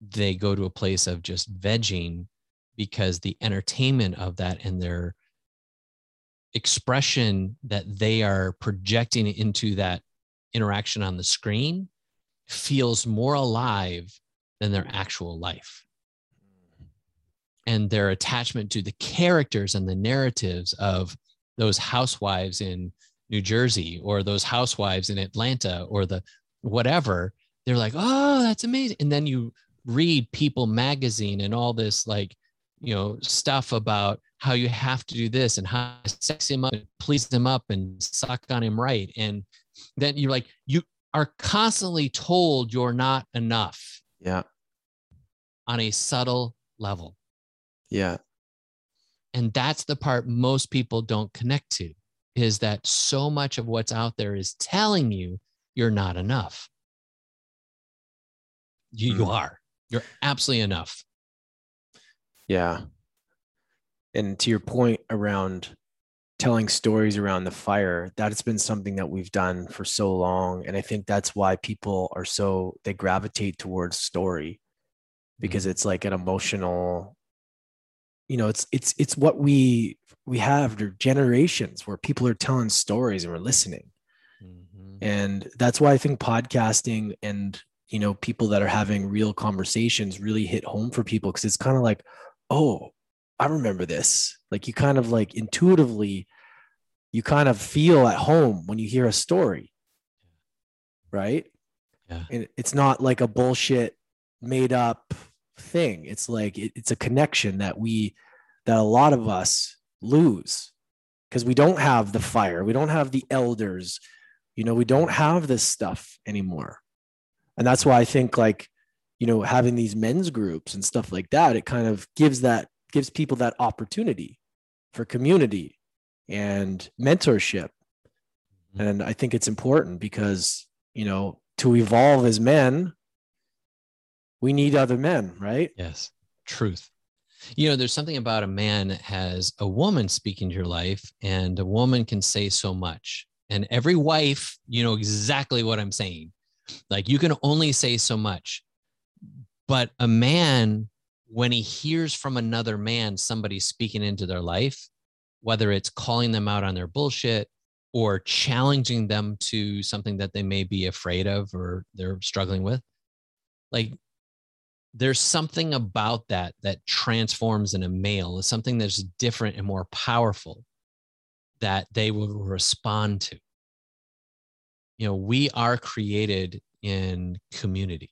they go to a place of just vegging because the entertainment of that and their expression that they are projecting into that interaction on the screen feels more alive than their actual life and their attachment to the characters and the narratives of those housewives in New Jersey or those housewives in Atlanta or the whatever, they're like, oh, that's amazing. And then you read People magazine and all this like, you know, stuff about how you have to do this and how to sex him up and please him up and suck on him right. And then you're like, you are constantly told you're not enough
Yeah.
on a subtle level.
Yeah.
and that's the part most people don't connect to is that so much of what's out there is telling you you're not enough you, you
Mm.
are you're absolutely enough
Yeah. And to your point around telling stories around the fire, that has been something that we've done for so long. And I think that's why people are so, they gravitate towards story because it's like an emotional, you know, it's, it's, it's what we, we have for generations where people are telling stories and we're listening.
Mhm.
And that's why I think podcasting and, you know, people that are having real conversations really hit home for people because it's kind of like, oh, I remember this. Like you kind of like intuitively, you kind of feel at home when you hear a story. Right.
Yeah.
And it's not like a bullshit made up thing. It's like it, it's a connection that we, that a lot of us lose because we don't have the fire. We don't have the elders you know we don't have this stuff anymore and that's why i think like you know having these men's groups and stuff like that it kind of gives that gives people that opportunity for community and mentorship.
Mhm.
and i think it's important because you know to evolve as men we need other men right?
Yes truth. You know there's something about a man that has a woman speaking to your life and a woman can say so much. And every wife you know exactly what i'm saying. Like you can only say so much. But a man when he hears from another man somebody speaking into their life whether it's calling them out on their bullshit or challenging them to something that they may be afraid of or they're struggling with like there's something about that that transforms in a male. Something that's different and more powerful that they will respond to. You know we are created in community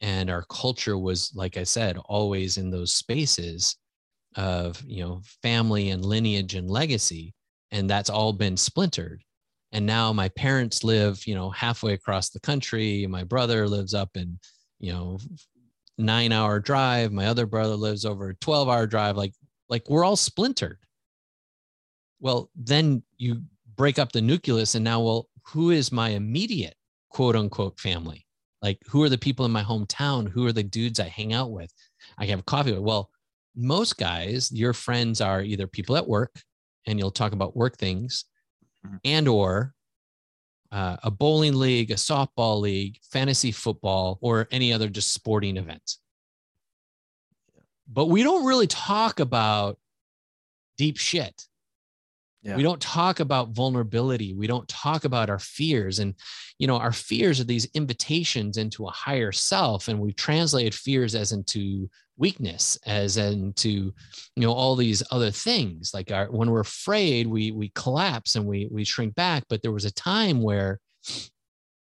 and our culture was like i said always in those spaces of you know family and lineage and legacy and that's all been splintered. And now my parents live you know halfway across the country. My brother lives up in you know nine hour drive. My other brother lives over a 12 hour drive. Like like we're all splintered. Well then you break up the nucleus and now well who is my immediate quote unquote family like who are the people in my hometown? Who are the dudes i hang out with? I have coffee with. Well most guys your friends are either people at work and you'll talk about work things
Mhm.
and or uh, a bowling league a softball league fantasy football or any other just sporting event. But we don't really talk about deep shit
Yeah.
we don't talk about vulnerability. We don't talk about our fears. And you know our fears are these invitations into a higher self. And we've translated fears as into weakness as into you know all these other things. Like our when we're afraid we we collapse and we we shrink back. But there was a time where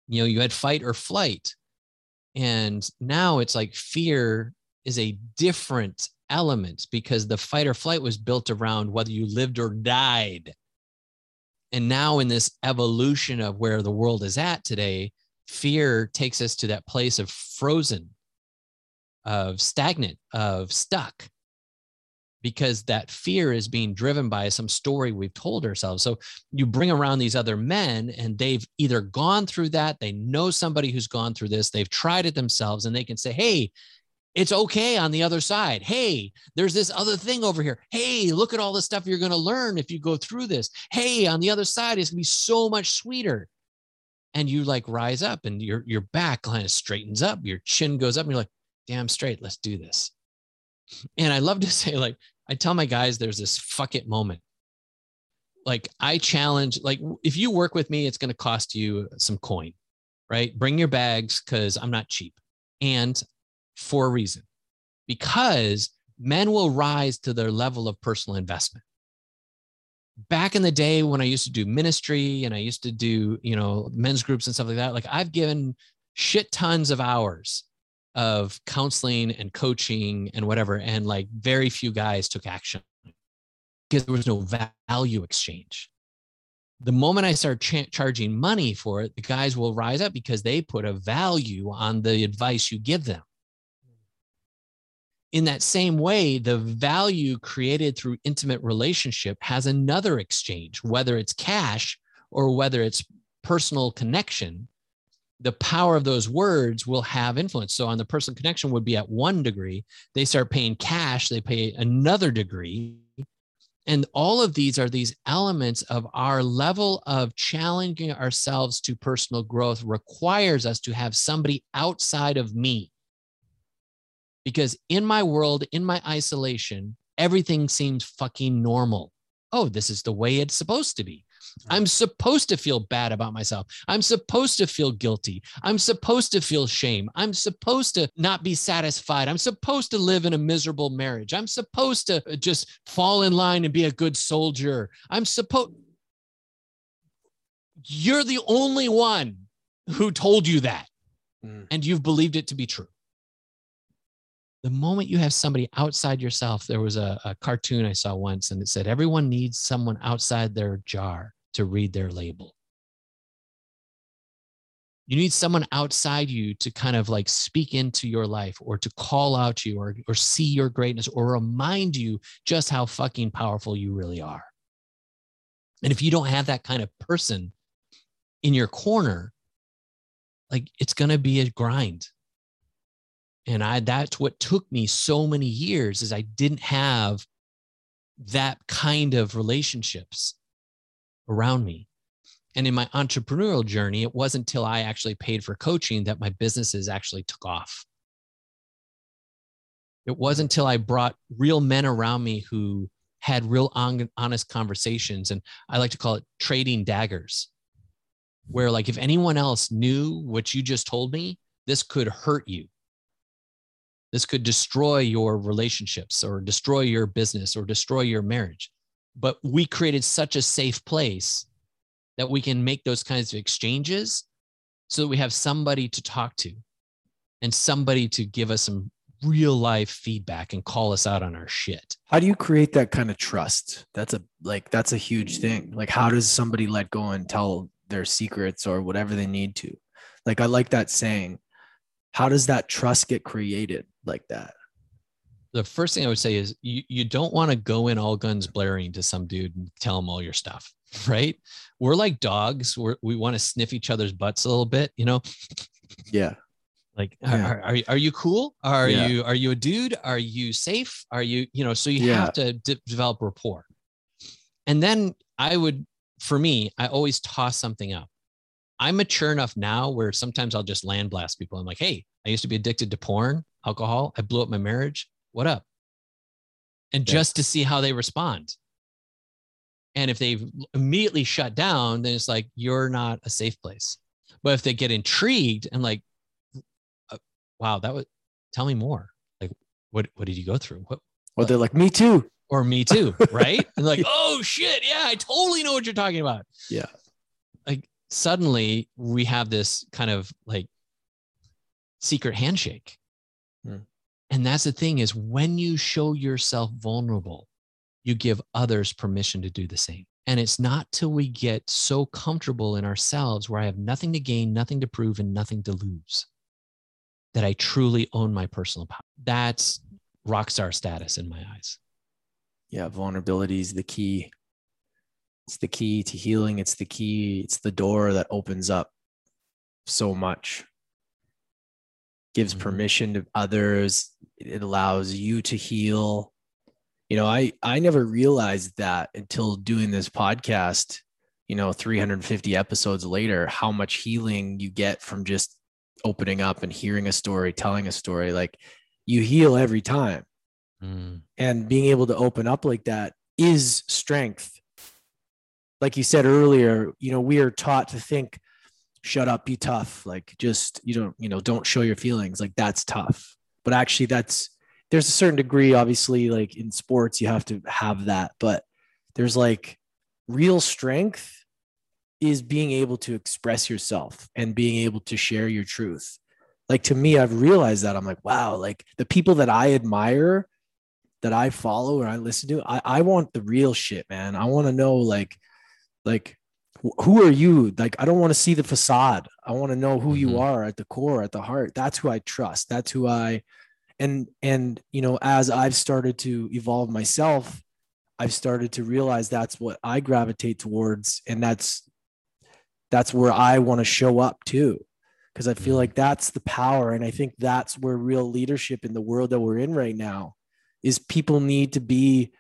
you know you had fight or flight. And now it's like fear is a different element because the fight or flight was built around whether you lived or died and now in this evolution of where the world is at today fear takes us to that place of frozen of stagnant, of stuck, because that fear is being driven by some story we've told ourselves. So you bring around these other men, and they've either gone through that, they know somebody who's gone through this, they've tried it themselves, and they can say, Hey, it's okay on the other side. Hey, there's this other thing over here. Hey, look at all the stuff you're going to learn if you go through this. Hey, on the other side, it's going to be so much sweeter. And you like rise up and your, your back kind of straightens up, your chin goes up, and you're like, damn straight, let's do this. And I love to say, like, I tell my guys there's this fuck it moment. Like, I challenge, like, if you work with me, it's going to cost you some coin, right? Bring your bags because I'm not cheap. And for a reason, because men will rise to their level of personal investment. Back in the day when I used to do ministry and I used to do, you know, men's groups and stuff like that, like I've given shit tons of hours of counseling and coaching and whatever and like very few guys took action because there was no value exchange. The moment i start ch- charging money for it the guys will rise up because they put a value on the advice you give them in that same way the value created through intimate relationship has another exchange whether it's cash or whether it's personal connection the power of those words will have influence. So on the personal connection would be at one degree. They start paying cash, they pay another degree. And all of these are these elements of our level of challenging ourselves to personal growth requires us to have somebody outside of me. Because in my world, in my isolation, everything seems fucking normal. Oh, this is the way it's supposed to be. I'm supposed to feel bad about myself. I'm supposed to feel guilty. I'm supposed to feel shame. I'm supposed to not be satisfied. I'm supposed to live in a miserable marriage. I'm supposed to just fall in line and be a good soldier. I'm supposed. You're the only one who told you that, mm. and you've believed it to be true the moment you have somebody outside yourself, there was a, a, cartoon I saw once and it said, everyone needs someone outside their jar to read their label. You need someone outside you to kind of like speak into your life or to call out you or, or see your greatness or remind you just how fucking powerful you really are. And if you don't have that kind of person in your corner, like it's going to be a grind and i that's what took me so many years is i didn't have that kind of relationships around me. And in my entrepreneurial journey it wasn't until i actually paid for coaching that my businesses actually took off. It wasn't until i brought real men around me who had real honest conversations and i like to call it trading daggers where like if anyone else knew what you just told me this could hurt you this could destroy your relationships or destroy your business or destroy your marriage. But we created such a safe place that we can make those kinds of exchanges so that we have somebody to talk to and somebody to give us some real life feedback and call us out on our shit.
How do you create that kind of trust? That's a like that's a huge thing. Like how does somebody let go and tell their secrets or whatever they need to? Like I like that saying. How does that trust get created? Like that?
The first thing I would say is you, you don't want to go in all guns blaring to some dude and tell him all your stuff, right? We're like dogs. We're, we want to sniff each other's butts a little bit, you know?
Yeah.
Like, yeah. Are, are, are you cool? Are yeah. you, are you a dude? Are you safe? Are you, you know, so you yeah. have to develop rapport. And then I would, for me, I always toss something up. I'm mature enough now where sometimes I'll just land blast people. I'm like, hey, I used to be addicted to porn alcohol. I blew up my marriage. What up? And yeah. just to see how they respond. And if they immediately shut down, then it's like, you're not a safe place. But if they get intrigued and like, uh, wow, that was, tell me more. Like, what what did you go through? What
Or they're like, me too.
or me too, right? and like, oh shit, yeah, I totally know what you're talking about.
Yeah.
Like suddenly we have this kind of like secret handshake. And that's the thing is when you show yourself vulnerable, you give others permission to do the same. And it's not till we get so comfortable in ourselves where I have nothing to gain, nothing to prove, and nothing to lose that I truly own my personal power. That's rock star status in my eyes.
Yeah. Vulnerability is the key. It's the key to healing. It's the key. It's the door that opens up so much. Gives
Mhm.
permission to others. It allows you to heal. You know, I I never realized that until doing this podcast, you know, 350 episodes later, how much healing you get from just opening up and hearing a story, telling a story. Like you heal every time
Mm,
and being able to open up like that is strength like you said earlier you know we are taught to think shut up be tough like just you don't you know don't show your feelings like that's tough but actually that's there's a certain degree obviously like in sports you have to have that but there's like real strength is being able to express yourself and being able to share your truth like to me i've realized that i'm like wow like the people that i admire that I follow or I listen to, I, I want the real shit, man. I want to know like, like who are you? Like, I don't want to see the facade. I want to know who you
Mhm.
are at the core, at the heart. That's who I trust. That's who I, and, and, you know, as I've started to evolve myself, I've started to realize that's what I gravitate towards. And that's, that's where I want to show up too. Cause I feel
Mhm.
like that's the power. And I think that's where real leadership in the world that we're in right now is people need to be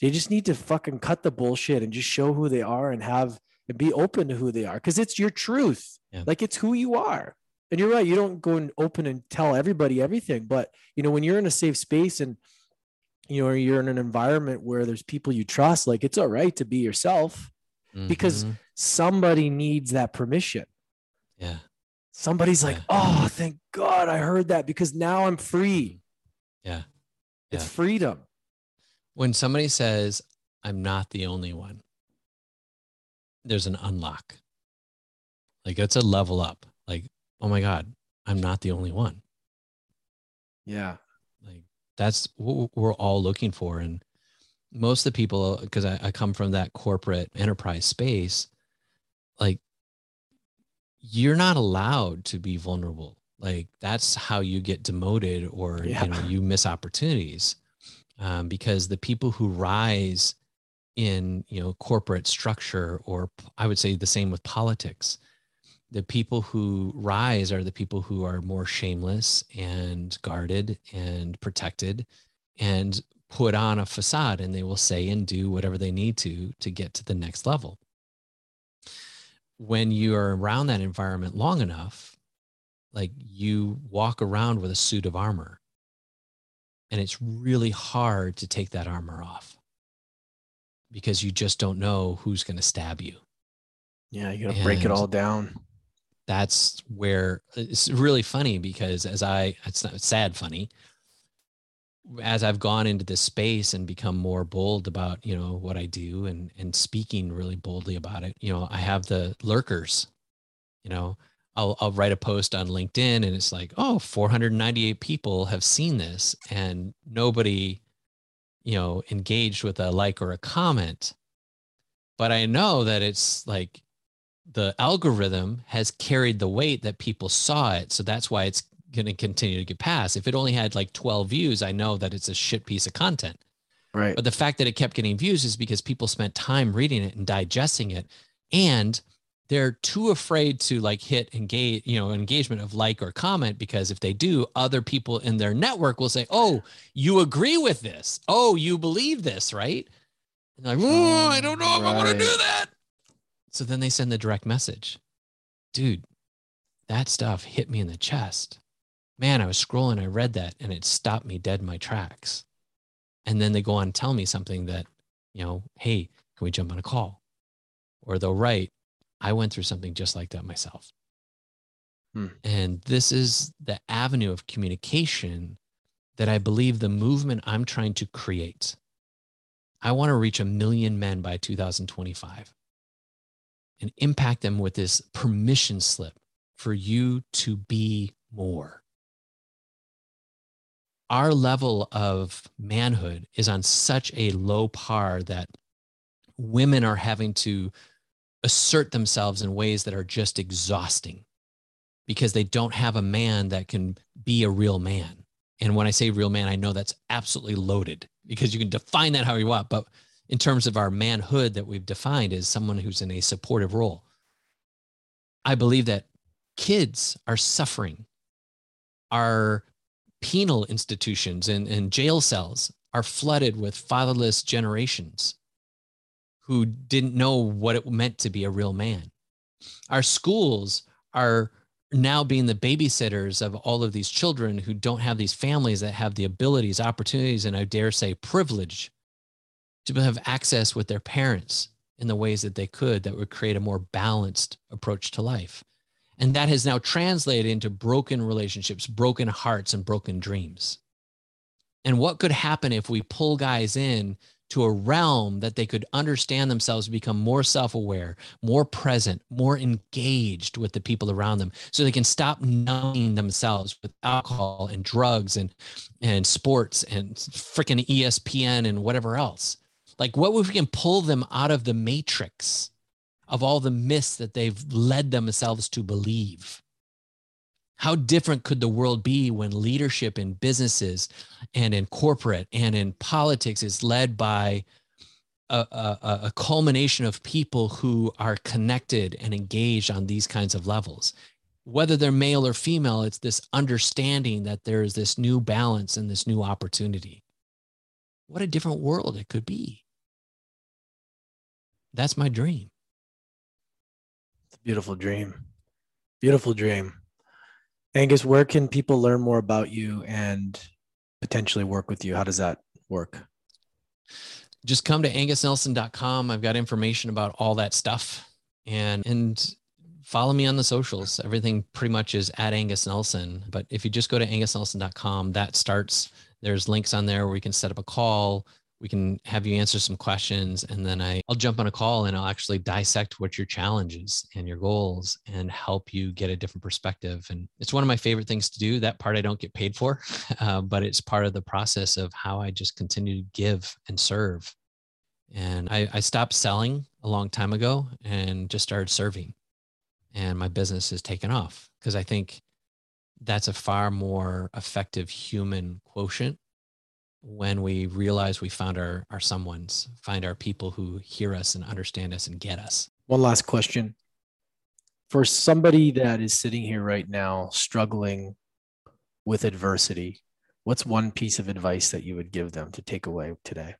they just need to fucking cut the bullshit and just show who they are and have and be open to who they are because it's your truth
Yeah.
like it's who you are and you're right you don't go and open and tell everybody everything but you know when you're in a safe space and you know you're in an environment where there's people you trust like it's all right to be yourself Because-
mhm.
somebody needs that permission
yeah,
somebody's like
Yeah.
oh thank god i heard that because now i'm free
yeah.
it's freedom
When somebody says, I'm not the only one, there's an unlock. Like it's a level up. Like, oh my God, I'm not the only one.
yeah
Like that's what we're all looking for. And most of the people, because I, I come from that corporate enterprise space, like you're not allowed to be vulnerable. Like that's how you get demoted or
Yeah.
you know you miss opportunities. Um, because the people who rise in you know corporate structure or i would say the same with politics. The people who rise are the people who are more shameless and guarded and protected and put on a facade and they will say and do whatever they need to to get to the next level. When you are around that environment long enough, like you walk around with a suit of armor and it's really hard to take that armor off because you just don't know who's going to stab you.
Yeah you gotta break it all down.
that's where it's really funny because as I, it's not sad funny, as I've gone into this space and become more bold about, you know, what I do and, and speaking really boldly about it, you know, I have the lurkers, you know, I'll, I'll write a post on LinkedIn and it's like, oh, 498 people have seen this and nobody, you know, engaged with a like or a comment. But I know that it's like the algorithm has carried the weight that people saw it. So that's why it's going to continue to get passed. If it only had like 12 views, I know that it's a shit piece of content.
right
But the fact that it kept getting views is because people spent time reading it and digesting it. And they're too afraid to like hit engage, you know, engagement of like or comment because if they do, other people in their network will say, Oh, you agree with this. Oh, you believe this, right? And they're like, oh, I don't know if I want to do that. So then they send the direct message. Dude, that stuff hit me in the chest. Man, I was scrolling, I read that, and it stopped me dead in my tracks. And then they go on and tell me something that, you know, hey, can we jump on a call? Or they'll write, I went through something just like that myself.
Hmm.
And this is the avenue of communication that I believe the movement I'm trying to create, I want to reach a million men by 2025 and impact them with this permission slip for you to be more. Our level of manhood is on such a low par that women are having to assert themselves in ways that are just exhausting because they don't have a man that can be a real man. And when I say real man, I know that's absolutely loaded because you can define that how you want. But in terms of our manhood that we've defined as someone who's in a supportive role, I believe that kids are suffering. Our penal institutions and, and jail cells are flooded with fatherless generations who didn't know what it meant to be a real man. Our schools are now being the babysitters of all of these children who don't have these families that have the abilities, opportunities, and I dare say privilege to have access with their parents in the ways that they could that would create a more balanced approach to life. And that has now translated into broken relationships, broken hearts, and broken dreams. And what could happen if we pull guys in to a realm that they could understand themselves, become more self aware, more present, more engaged with the people around them, so they can stop numbing themselves with alcohol and drugs and, and sports and freaking ESPN and whatever else. Like, what if we can pull them out of the matrix of all the myths that they've led themselves to believe? How different could the world be when leadership in businesses and in corporate and in politics is led by a, a, a, culmination of people who are connected and engaged on these kinds of levels? Whether they're male or female, it's this understanding that there is this new balance and this new opportunity. What a different world it could be. That's my dream.
It's a beautiful dream. Beautiful dream. Angus, where can people learn more about you and potentially work with you? How does that work?
Just come to angusnelson.com. I've got information about all that stuff and and follow me on the socials. Everything pretty much is at Angus Nelson. But if you just go to angusnelson.com, that starts, there's links on there where you can set up a call we can have you answer some questions and then I, i'll jump on a call and i'll actually dissect what your challenges and your goals and help you get a different perspective. And it's one of my favorite things to do that part i don't get paid for uh, but it's part of the process of how i just continue to give and serve. And I, I stopped selling a long time ago and just started serving. And my business has taken off because i think that's a far more effective human quotient when we realize we found our our someones, find our people who hear us and understand us and get us.
One last question. For somebody that is sitting here right now struggling with adversity, what's one piece of advice that you would give them to take away today?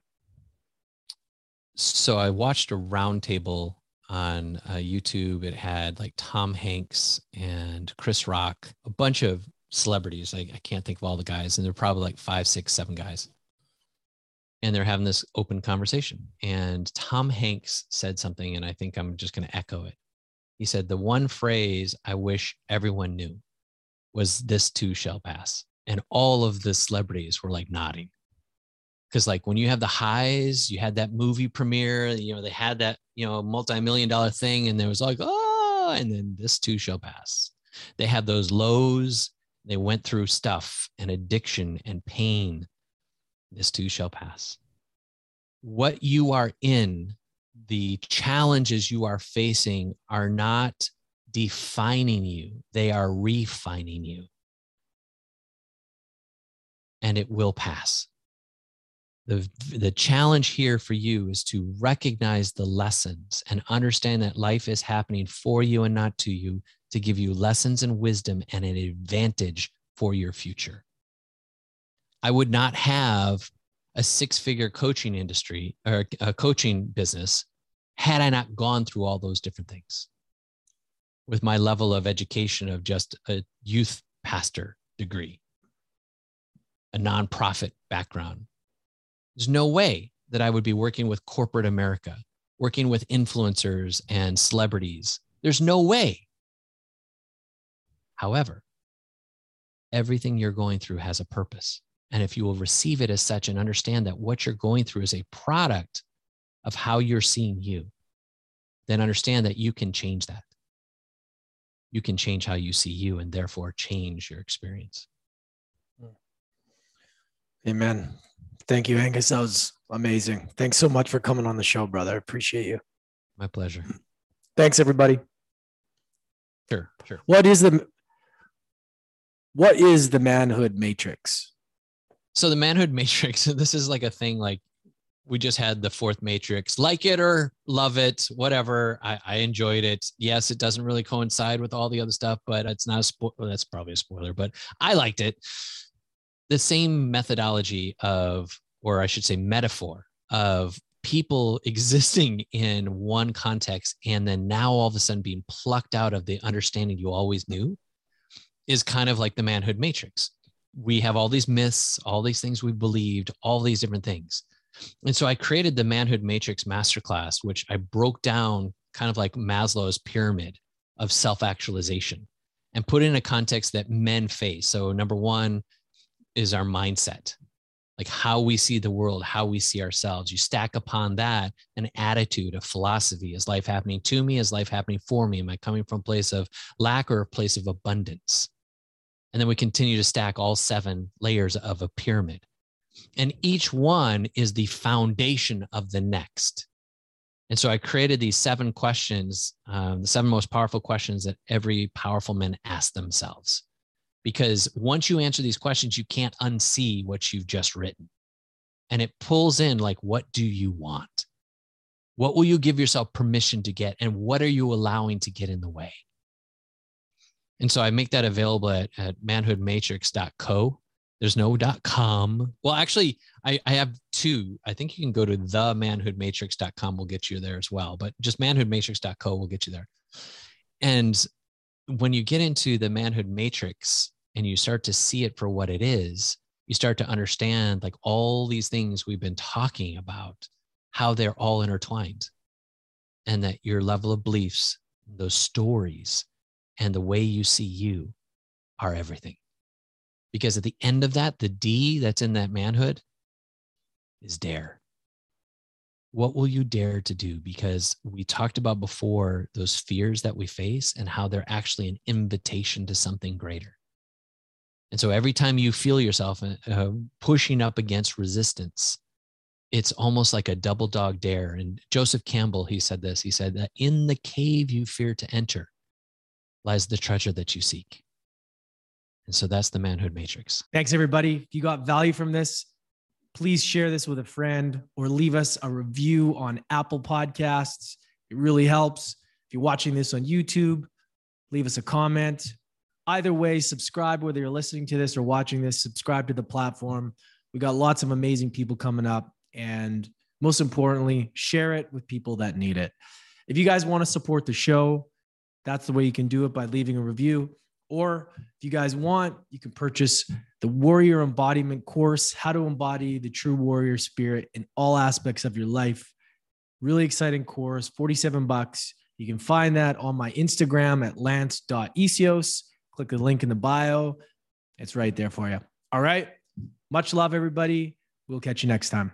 So I watched a roundtable on uh, YouTube. It had like Tom Hanks and Chris Rock, a bunch of celebrities. I, I can't think of all the guys, and they're probably like five, six, seven guys. And they're having this open conversation. And Tom Hanks said something, and I think I'm just going to echo it. He said, The one phrase I wish everyone knew was this too shall pass. And all of the celebrities were like nodding. Because, like, when you have the highs, you had that movie premiere, you know, they had that, you know, multi million dollar thing, and there was like, oh, and then this too shall pass. They had those lows they went through stuff and addiction and pain. This too shall pass. What you are in, the challenges you are facing are not defining you, they are refining you. And it will pass. The, the challenge here for you is to recognize the lessons and understand that life is happening for you and not to you to give you lessons and wisdom and an advantage for your future. I would not have a six figure coaching industry or a coaching business had I not gone through all those different things with my level of education of just a youth pastor degree, a nonprofit background. There's no way that I would be working with corporate America, working with influencers and celebrities. There's no way However, everything you're going through has a purpose. And if you will receive it as such and understand that what you're going through is a product of how you're seeing you, then understand that you can change that. You can change how you see you and therefore change your experience.
Amen. Thank you, Angus. That was amazing. Thanks so much for coming on the show, brother. I appreciate you.
My pleasure.
Thanks, everybody.
Sure, sure.
What is the what is the manhood matrix?
So the manhood matrix, this is like a thing like we just had the fourth matrix. Like it or love it whatever. I, I, enjoyed it. Yes it doesn't really coincide with all the other stuff but it's not a spoiler well, that's probably a spoiler but i liked it. The same methodology of or i should say metaphor of people existing in one context and then now all of a sudden being plucked out of the understanding you always knew is kind of like the manhood matrix we have all these myths all these things we believed all these different things and so I created the Manhood Matrix Masterclass, which I broke down kind of like Maslow's pyramid of self actualization and put in a context that men face. So, number one is our mindset, like how we see the world, how we see ourselves. You stack upon that an attitude, a philosophy. Is life happening to me? Is life happening for me? Am I coming from a place of lack or a place of abundance? And then we continue to stack all seven layers of a pyramid. And each one is the foundation of the next. And so I created these seven questions, um, the seven most powerful questions that every powerful man asks themselves. Because once you answer these questions, you can't unsee what you've just written. And it pulls in like, what do you want? What will you give yourself permission to get? And what are you allowing to get in the way? And so I make that available at, at manhoodmatrix.co. There's no .com. Well, actually, I, I have two. I think you can go to themanhoodmatrix.com. We'll get you there as well. But just manhoodmatrix.co will get you there. And when you get into the manhood matrix and you start to see it for what it is, you start to understand like all these things we've been talking about, how they're all intertwined, and that your level of beliefs, those stories, and the way you see you are everything. Because at the end of that, the D that's in that manhood is dare. What will you dare to do? Because we talked about before those fears that we face and how they're actually an invitation to something greater. And so every time you feel yourself uh, uh pushing up against resistance, it's almost like a double dog dare. And Joseph Campbell, he said this he said that in the cave you fear to enter lies the treasure that you seek. And so that's the manhood matrix.
Thanks, everybody. If you got value from this, please share this with a friend or leave us a review on Apple Podcasts. It really helps. If you're watching this on YouTube, leave us a comment. Either way, subscribe whether you're listening to this or watching this, subscribe to the platform. We got lots of amazing people coming up. And most importantly, share it with people that need it. If you guys want to support the show, that's the way you can do it by leaving a review. Or if you guys want, you can purchase the Warrior Embodiment course, How to Embody the True Warrior Spirit in All Aspects of Your Life. Really exciting course, 47 bucks. You can find that on my Instagram at lance.ecios. Click the link in the bio. It's right there for you. All right. Much love, everybody. We'll catch you next time.